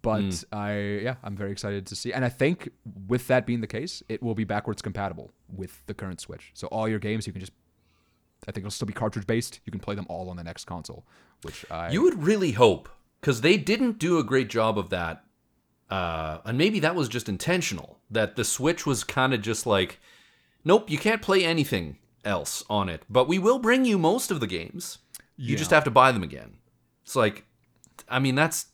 S2: But I, yeah, I'm very excited to see. And I think with that being the case, it will be backwards compatible with the current Switch. So all your games, you can just, I think it'll still be cartridge based. You can play them all on the next console, which I.
S1: You would really hope, because they didn't do a great job of that. Uh, and maybe that was just intentional, that the Switch was kind of just like, nope, you can't play anything else on it, but we will bring you most of the games. You just have to buy them again. It's like, I mean, that's.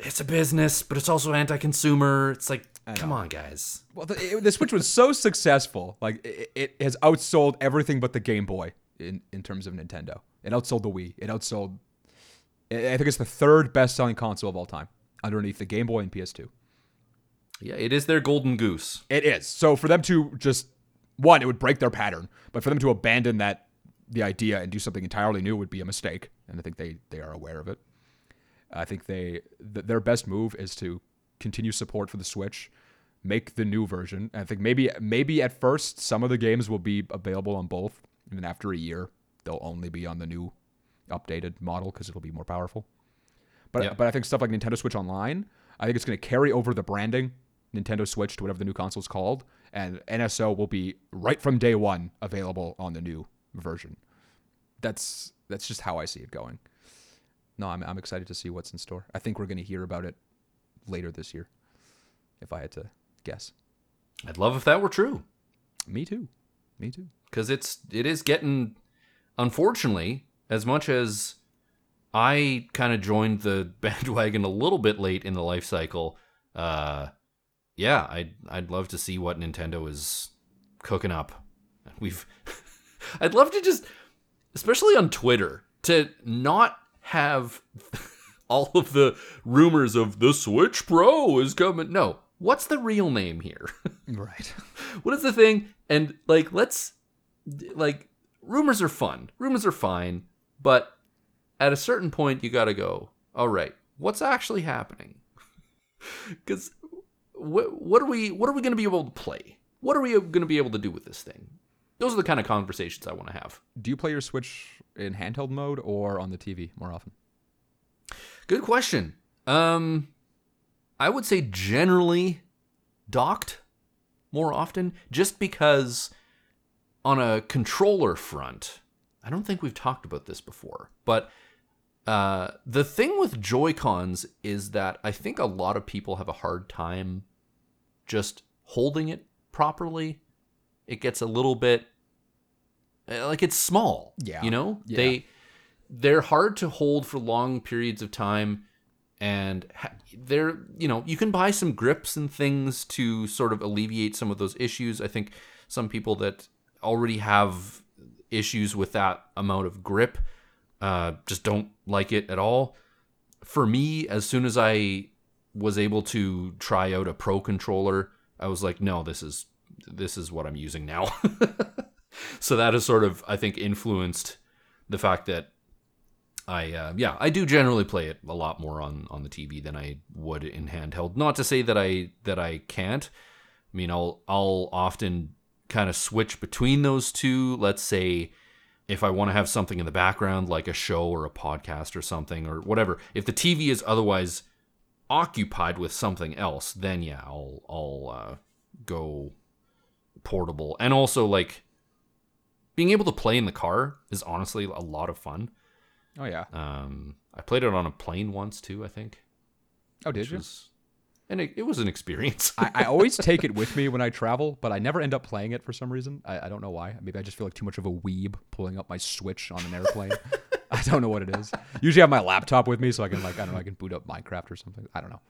S1: It's a business, but it's also anti consumer. It's like, come on, guys.
S2: Well, the, it, the Switch was so successful. Like it, it has outsold everything but the Game Boy in in terms of Nintendo. It outsold the Wii. It outsold. I I think it's the third best-selling console of all time, underneath the Game Boy and PS2.
S1: Yeah, it is their golden goose.
S2: It is. So for them to just one, it would break their pattern, but for them to abandon that the idea and do something entirely new would be a mistake, and I think they they are aware of it. I think they th- their best move is to continue support for the Switch, make the new version. I think maybe maybe at first some of the games will be available on both, and then after a year they'll only be on the new updated model because it'll be more powerful. But
S1: Yeah.
S2: but I think stuff like Nintendo Switch Online, I think it's going to carry over the branding Nintendo Switch to whatever the new console is called, and NSO will be right from day one available on the new version. That's that's just how I see it going. No, I'm I'm excited to see what's in store. I think we're going to hear about it later this year, if I had to guess.
S1: I'd love if that were true.
S2: Me too. Me too.
S1: because it's it is getting unfortunately as much as i kind of joined the bandwagon a little bit late in the life cycle uh yeah i'd i'd love to see what nintendo is cooking up we've i'd love to just especially on twitter to not have all of the rumors of the switch pro is coming no what's the real name here
S2: Right.
S1: what is the thing? And like, let's like rumors are fun. Rumors are fine, but at a certain point, you got to go. All right, what's actually happening? Because what what are we what are we to be able to play? What are we to be able to do with this thing? Those are the kind of conversations I want to have.
S2: Do you play your Switch in handheld mode or on the TV more often?
S1: Good question. Um, I would say generally docked more often, just because on a controller front, I don't think we've talked about this before, but uh, the thing with Joy Cons is that I think a lot of people have a hard time just holding it properly. It gets a little bit like it's small.
S2: Yeah.
S1: you know
S2: Yeah.
S1: they they're hard to hold for long periods of time and they're you know you can buy some grips and things to sort of alleviate some of those issues i think some people that already have issues with that amount of grip uh, just don't like it at all for me as soon as i was able to try out a pro controller i was like no this is this is what i'm using now so that has sort of i think influenced the fact that I uh, yeah I do generally play it a lot more on on the TV than I would in handheld. Not to say that I that I can't. I mean I'll I'll often kind of switch between those two. Let's say if I want to have something in the background like a show or a podcast or something or whatever. If the TV is otherwise occupied with something else, then yeah I'll I'll uh, go portable. And also like being able to play in the car is honestly a lot of fun.
S2: Oh yeah.
S1: Um, I played it on a plane once too. I think.
S2: Oh, did you?
S1: was- and it, it was an experience.
S2: I, I always take it with me when I travel, but I never end up playing it for some reason. I, I don't know why. Maybe I just feel like too much of a weeb pulling up my Switch on an airplane. I don't know what it is. Usually I have my laptop with me so I can like I don't know I can boot up Minecraft or something. I don't know.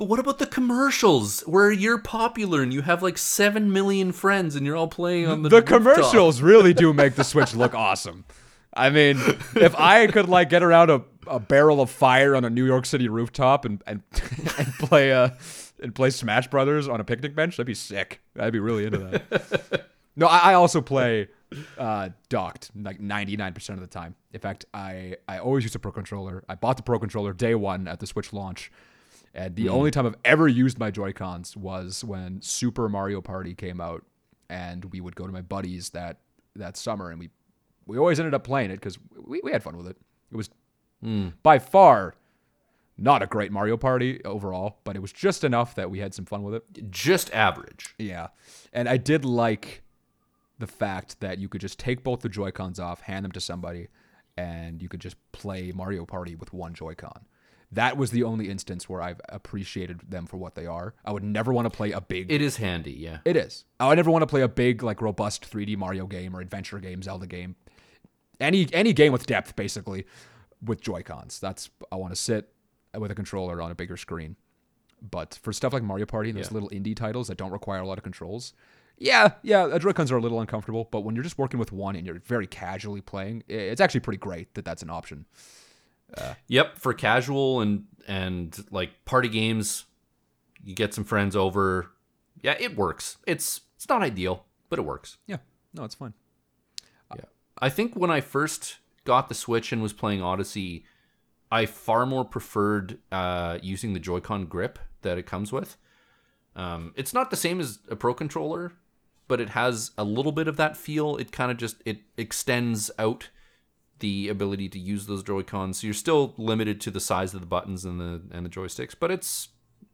S1: But what about the commercials where you're popular and you have like seven million friends and you're all playing on the
S2: The
S1: rooftop?
S2: commercials really do make the Switch look awesome. I mean, if I could like get around a, a barrel of fire on a New York City rooftop and and, and play uh and play Smash Brothers on a picnic bench, that'd be sick. I'd be really into that. no, I, I also play uh docked like 99% of the time. In fact, I I always use a Pro controller. I bought the Pro controller day 1 at the Switch launch. And the hmm. only time I've ever used my Joy-Cons was when Super Mario Party came out and we would go to my buddies that that summer and we we always ended up playing it because we, we had fun with it. It was hmm. by far not a great Mario Party overall, but it was just enough that we had some fun with it.
S1: Just average.
S2: Yeah. And I did like the fact that you could just take both the Joy-Cons off, hand them to somebody, and you could just play Mario Party with one Joy-Con. That was the only instance where I've appreciated them for what they are. I would never want to play a big
S1: It is handy, yeah.
S2: it is. Oh, I would never want to play a big, like, robust 3D Mario game or adventure game, Zelda game. Any any game with depth, basically, with Joy Cons. That's I want to sit with a controller on a bigger screen. But for stuff like Mario Party and those
S1: Yeah.
S2: little indie titles that don't require a lot of controls, yeah, yeah, Joy Cons are a little uncomfortable. But when you're just working with one and you're very casually playing, it's actually pretty great that that's an option.
S1: Yep, for casual and and like party games, you get some friends over. Yeah, it works. It's it's not ideal, but it works.
S2: Yeah, no, it's fun.
S1: Yeah. I think when I first got the Switch and was playing Odyssey, I far more preferred uh, using the Joy-Con grip that it comes with. Um, it's not the same as a Pro controller, but it has a little bit of that feel. It kind of just it extends out the ability to use those Joy-Cons. So you're still limited to the size of the buttons and the and the joysticks, but it's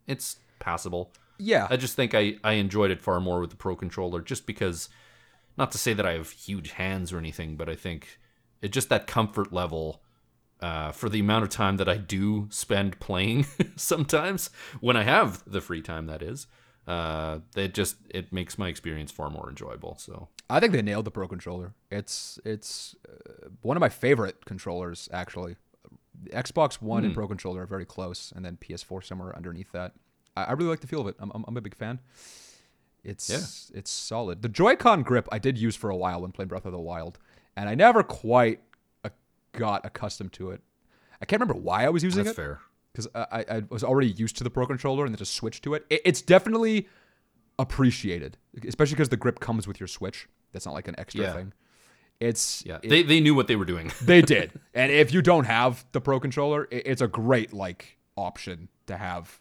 S1: it's passable.
S2: Yeah,
S1: I just think I, I enjoyed it far more with the Pro controller just because, not to say that I have huge hands or anything, but I think it just that comfort level uh, for the amount of time that I do spend playing sometimes when I have the free time, that is. Uh, it just it makes my experience far more enjoyable. So
S2: I think they nailed the Pro controller. It's it's uh, one of my favorite controllers actually. Xbox One and Pro controller are very close, and then PS4 somewhere underneath that. I, I really like the feel of it. I'm, I'm, I'm a big fan. It's it's solid. The Joy-Con grip I did use for a while when playing Breath of the Wild, and I never quite uh, got accustomed to it. I can't remember why I was using
S1: that's
S2: it
S1: fair.
S2: Because I, I was already used to the Pro controller and then just switched to it. it it's definitely appreciated, especially because the grip comes with your Switch. That's not like an extra
S1: Yeah.
S2: thing. It's
S1: Yeah,
S2: it-
S1: they they knew what they were doing.
S2: they did, and if you don't have the Pro controller, it, it's a great like option to have.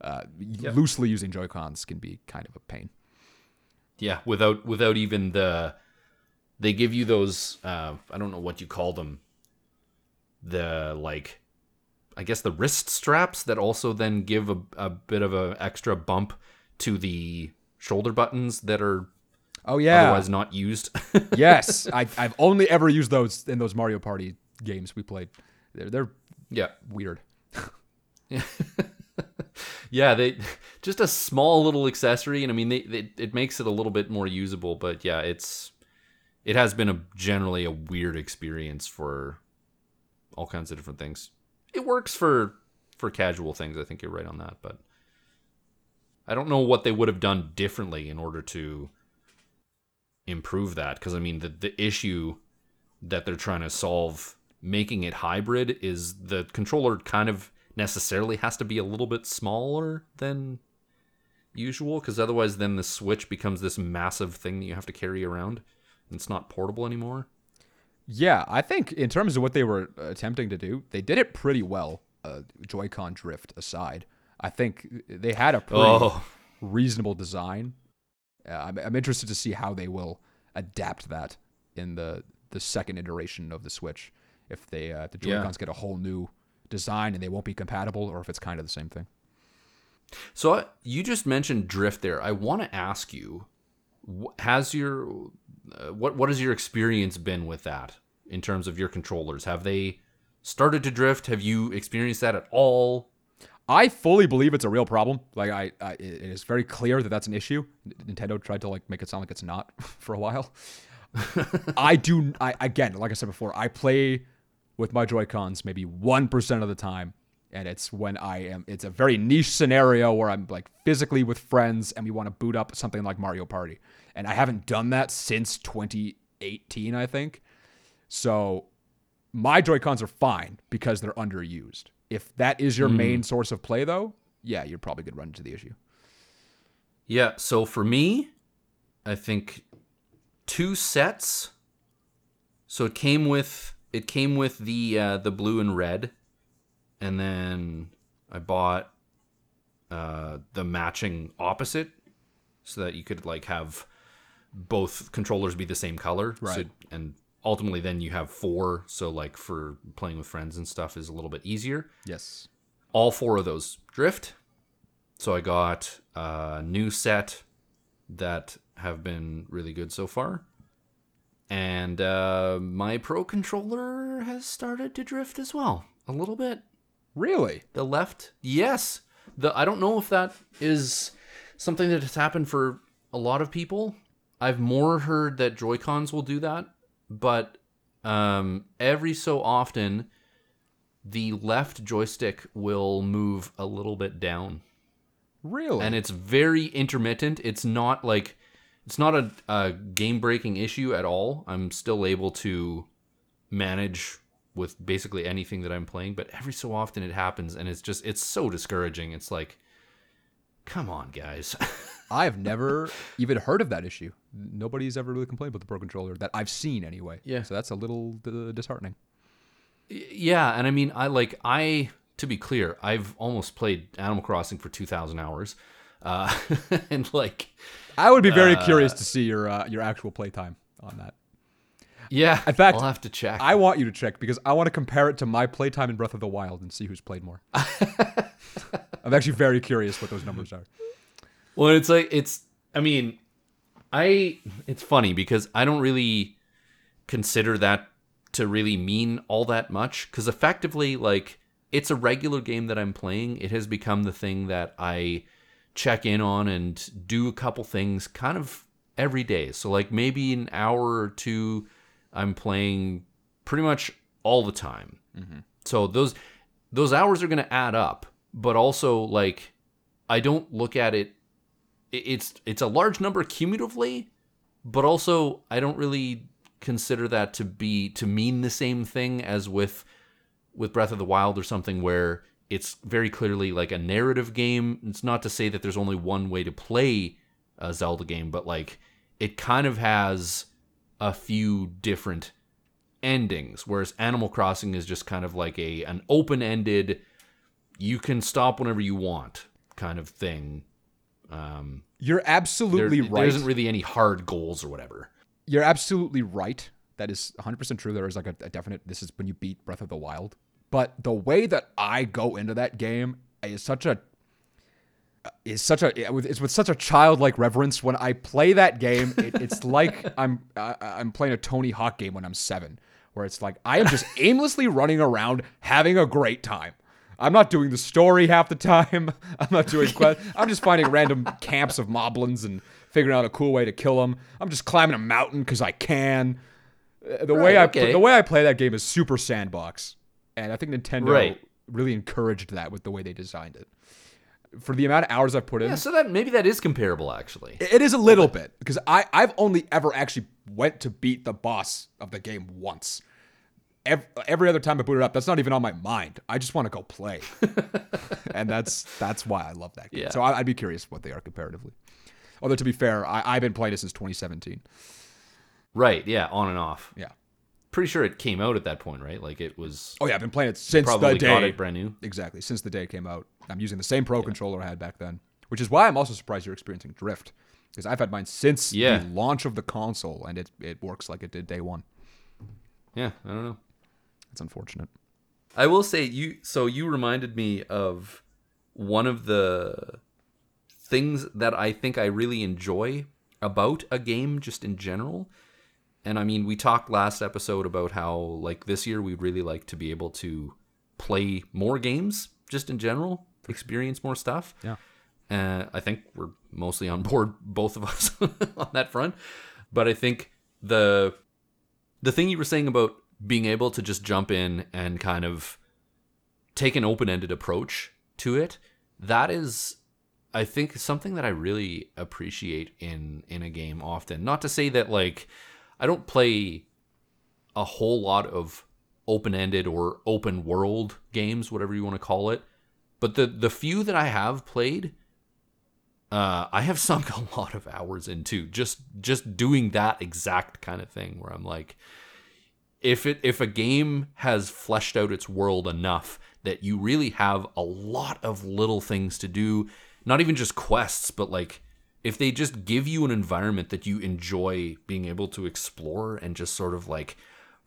S2: Uh, Loosely using Joy Cons can be kind of a pain.
S1: Yeah, without without even the they give you those uh I don't know what you call them. The like I guess the wrist straps that also then give a, a bit of a extra bump to the shoulder buttons that are
S2: Oh yeah,
S1: otherwise not used.
S2: yes. I, I've only ever used those in those Mario Party games we played. They're, they're
S1: yeah.
S2: weird.
S1: Yeah, they just a small little accessory and I mean they, they it makes it a little bit more usable, but yeah, it's it has been a generally a weird experience for all kinds of different things. It works for for casual things. I think you're right on that, but I don't know what they would have done differently in order to improve that. Because I mean the the issue that they're trying to solve making it hybrid is the controller kind of necessarily has to be a little bit smaller than usual because otherwise then the switch becomes this massive thing that you have to carry around. And it's not portable anymore
S2: Yeah, I think in terms of what they were attempting to do, they did it pretty well. Uh, Joy-Con drift aside, I think they had a pretty
S1: oh
S2: reasonable design. Uh, I'm, I'm interested to see how they will adapt that in the the second iteration of the Switch. If they uh, the
S1: Yeah.
S2: Joy-Cons get a whole new design and they won't be compatible, or if it's kind of the same thing.
S1: So I- you just mentioned drift there. I want to ask you, has your uh, what what has your experience been with that in terms of your controllers? Have they started to drift? Have you experienced that at all?
S2: I fully believe it's a real problem. Like I, I it is very clear that that's an issue. Nintendo tried to like make it sound like it's not for a while. I do. I again, like I said before, I play with my Joy Cons maybe one percent of the time, and it's when I am. It's a very niche scenario where I'm like physically with friends and we want to boot up something like Mario Party, and I haven't done that since 2018, I think. So my Joy Cons are fine because they're underused. If that is your main source of play, though, yeah, you're probably going to run into the issue.
S1: Yeah, so for me, I think two sets. So it came with it came with the uh, the blue and red, and then I bought uh, the matching opposite, so that you could like have both controllers be the same color. So-
S2: Right.
S1: and ultimately, then you have four. So like for playing with friends and stuff is a little bit easier
S2: Yes.
S1: all four of those drift. So I got a new set that have been really good so far. And uh, my Pro controller has started to drift as well, a little bit.
S2: Really?
S1: The left, yes. The I don't know if that is something that has happened for a lot of people. I've more heard that Joy Cons will do that, but um, every so often, the left joystick will move a little bit down,
S2: Really?
S1: and it's very intermittent. It's not like it's not a, a game breaking issue at all. I'm still able to manage with basically anything that I'm playing, but every so often it happens, and it's just it's so discouraging. It's like, come on, guys.
S2: I've never even heard of that issue. Nobody's ever really complained about the Pro Controller that I've seen anyway.
S1: Yeah.
S2: So that's a little uh, disheartening.
S1: yeah, and I mean, I like I to be clear, I've almost played Animal Crossing for two thousand hours, uh, and like,
S2: I would be very curious to see your uh, your actual playtime on that.
S1: Yeah.
S2: In fact,
S1: I'll have to check.
S2: I want you to check because I want to compare it to my playtime in Breath of the Wild and see who's played more. I'm actually very curious what those numbers are.
S1: Well, it's like it's. I mean, I. It's funny because I don't really consider that to really mean all that much because effectively, like, it's a regular game that I'm playing. It has become the thing that I check in on and do a couple things kind of every day. So, like, maybe an hour or two, I'm playing pretty much all the time. So those those hours are going to add up, but also like I don't look at it it- it's it's a large number cumulatively, but also I don't really consider that to be to mean the same thing as with with Breath of the Wild or something where it's very clearly like a narrative game. It's not to say that there's only one way to play a Zelda game, but like it kind of has a few different endings whereas Animal Crossing is just kind of like a an open-ended you can stop whenever you want kind of thing. Um
S2: You're absolutely
S1: there
S2: right.
S1: There isn't really any hard goals or whatever.
S2: You're absolutely right. That is 100% true. There is like a, a definite, this is when you beat Breath of the Wild. But the way that I go into that game is such a, is such a, it's with such a childlike reverence. When I play that game, it, it's like I'm, I'm playing a Tony Hawk game when I'm seven, where it's like I am just aimlessly running around having a great time. I'm not doing the story half the time. I'm not doing quest. I'm just finding random camps of moblins and figuring out a cool way to kill them. I'm just climbing a mountain because I can. Uh, The way I
S1: okay.
S2: the way I play that game is super sandbox, and I think Nintendo
S1: Right.
S2: really encouraged that with the way they designed it. For the amount of hours I've put in,
S1: Yeah, so that maybe that is comparable actually.
S2: it is a little bit because I I've only ever actually went to beat the boss of the game once. Every, every other time I boot it up, that's not even on my mind. I just want to go play, and that's that's why I love that game.
S1: Yeah.
S2: So I, I'd be curious what they are comparatively. Although to be fair, I, I've been playing it since 2017.
S1: Right, yeah, on and off.
S2: Yeah.
S1: Pretty sure it came out at that point, right? Like it was
S2: Oh yeah, I've been playing it since
S1: probably
S2: the day.
S1: got it brand new.
S2: Exactly, since the day it came out. I'm using the same Pro controller I had back then, which is why I'm also surprised you're experiencing drift, because I've had mine since
S1: Yeah.
S2: the launch of the console, and it it works like it did day one.
S1: Yeah, I don't know.
S2: It's unfortunate.
S1: I will say you so you reminded me of one of the things that I think I really enjoy about a game just in general. And I mean, we talked last episode about how like this year we'd really like to be able to play more games just in general. experience more stuff.
S2: Yeah.
S1: Uh, I think we're mostly on board, both of us, on that front. But I think the the thing you were saying about being able to just jump in and kind of take an open ended approach to it, that is, I think, something that I really appreciate in in a game often. Not to say that like I don't play a whole lot of open ended or open world games, whatever you want to call it. But the the few that I have played, uh, I have sunk a lot of hours into just just doing that exact kind of thing where I'm like, if it if a game has fleshed out its world enough that you really have a lot of little things to do, not even just quests, but like if they just give you an environment that you enjoy being able to explore and just sort of like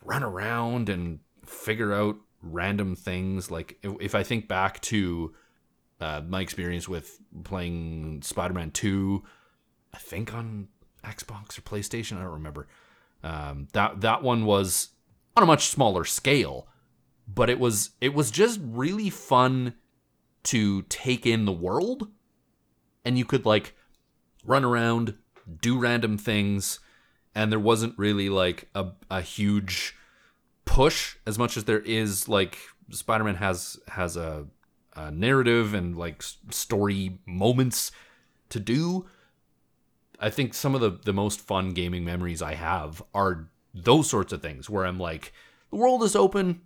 S1: run around and figure out random things like if, if i think back to uh, my experience with playing spider-man 2 i think on xbox or playstation i don't remember. Um, that that one was on a much smaller scale but it was it was just really fun to take in the world and you could like run around do random things and there wasn't really like a, a huge push as much as there is like spider-man has has a, a narrative and like story moments to do i think some of the the most fun gaming memories i have are those sorts of things where i'm like the world is open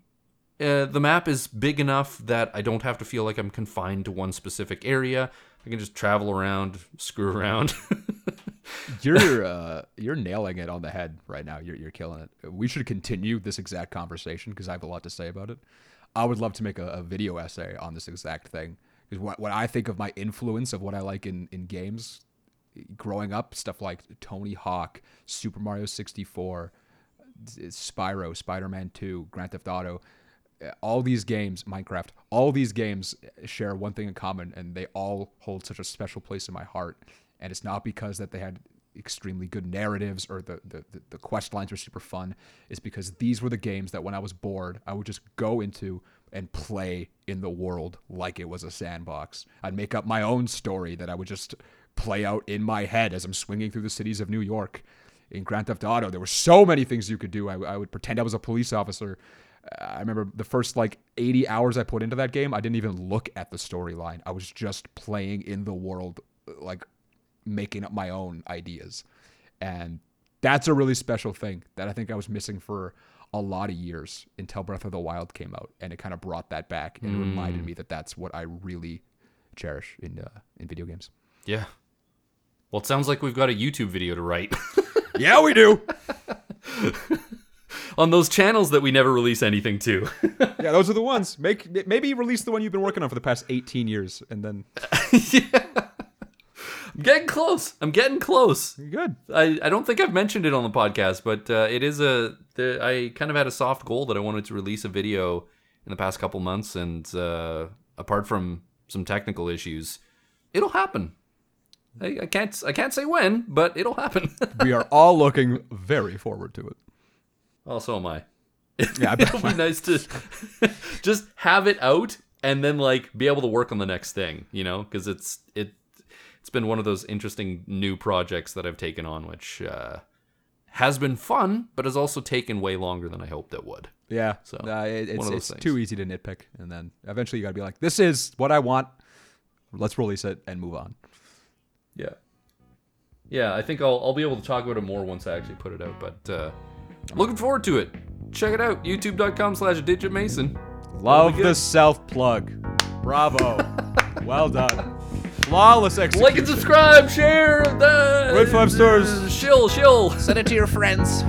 S1: uh, the map is big enough that I don't have to feel like I'm confined to one specific area. I can just travel around, screw around.
S2: You're uh, you're nailing it on the head right now. You're you're killing it. We should continue this exact conversation because I have a lot to say about it. I would love to make a, a video essay on this exact thing because what what I think of my influence of what I like in in games growing up, stuff like Tony Hawk, Super Mario 64, Spyro, Spider-Man 2, Grand Theft Auto, Uh, all these games, Minecraft, all these games uh, share one thing in common, and they all hold such a special place in my heart. And it's not because that they had extremely good narratives or the, the, the, the quest lines were super fun. It's because these were the games that when I was bored, I would just go into and play in the world like it was a sandbox. I'd make up my own story that I would just play out in my head as I'm swinging through the cities of New York. In Grand Theft Auto, there were so many things you could do. I, I would pretend I was a police officer. I remember the first like 80 hours I put into that game, I didn't even look at the storyline. I was just playing in the world, like making up my own ideas. And that's a really special thing that I think I was missing for a lot of years until Breath of the Wild came out. And it kind of brought that back and it reminded me that that's what I really cherish in, uh, in video games.
S1: yeah. Well, it sounds like we've got a YouTube video to write
S2: Yeah, we do.
S1: on those channels that we never release anything to.
S2: yeah, those are the ones. Make maybe release the one you've been working on for the past 18 years and then
S1: I'm getting close. I'm getting close.
S2: you're good.
S1: I, I don't think I've mentioned it on the podcast, but uh, it is a. The, I kind of had a soft goal that I wanted to release a video in the past couple months, and uh, apart from some technical issues, it'll happen. I, I can't I can't say when, but it'll happen.
S2: We are all looking very forward to it.
S1: Oh, so am I.
S2: Yeah,
S1: It'll be nice to just have it out and then like be able to work on the next thing, you know, because it's it it's been one of those interesting new projects that I've taken on, which uh, has been fun, but has also taken way longer than I hoped it would.
S2: Yeah.
S1: So,
S2: uh, it- it's,
S1: one of those
S2: it's
S1: things.
S2: too easy to nitpick, and then eventually you got to be like, "This is what I want. Let's release it and move on."
S1: Yeah. Yeah, I think I'll, I'll be able to talk about it more once I actually put it out, but uh, looking forward to it. Check it out, youtube.com slash digit mason.
S2: Love the self plug. Bravo. well done. Flawless execution.
S1: Like and subscribe, share, the
S2: Rate five stars.
S1: Shill, shill.
S3: Send it to your friends.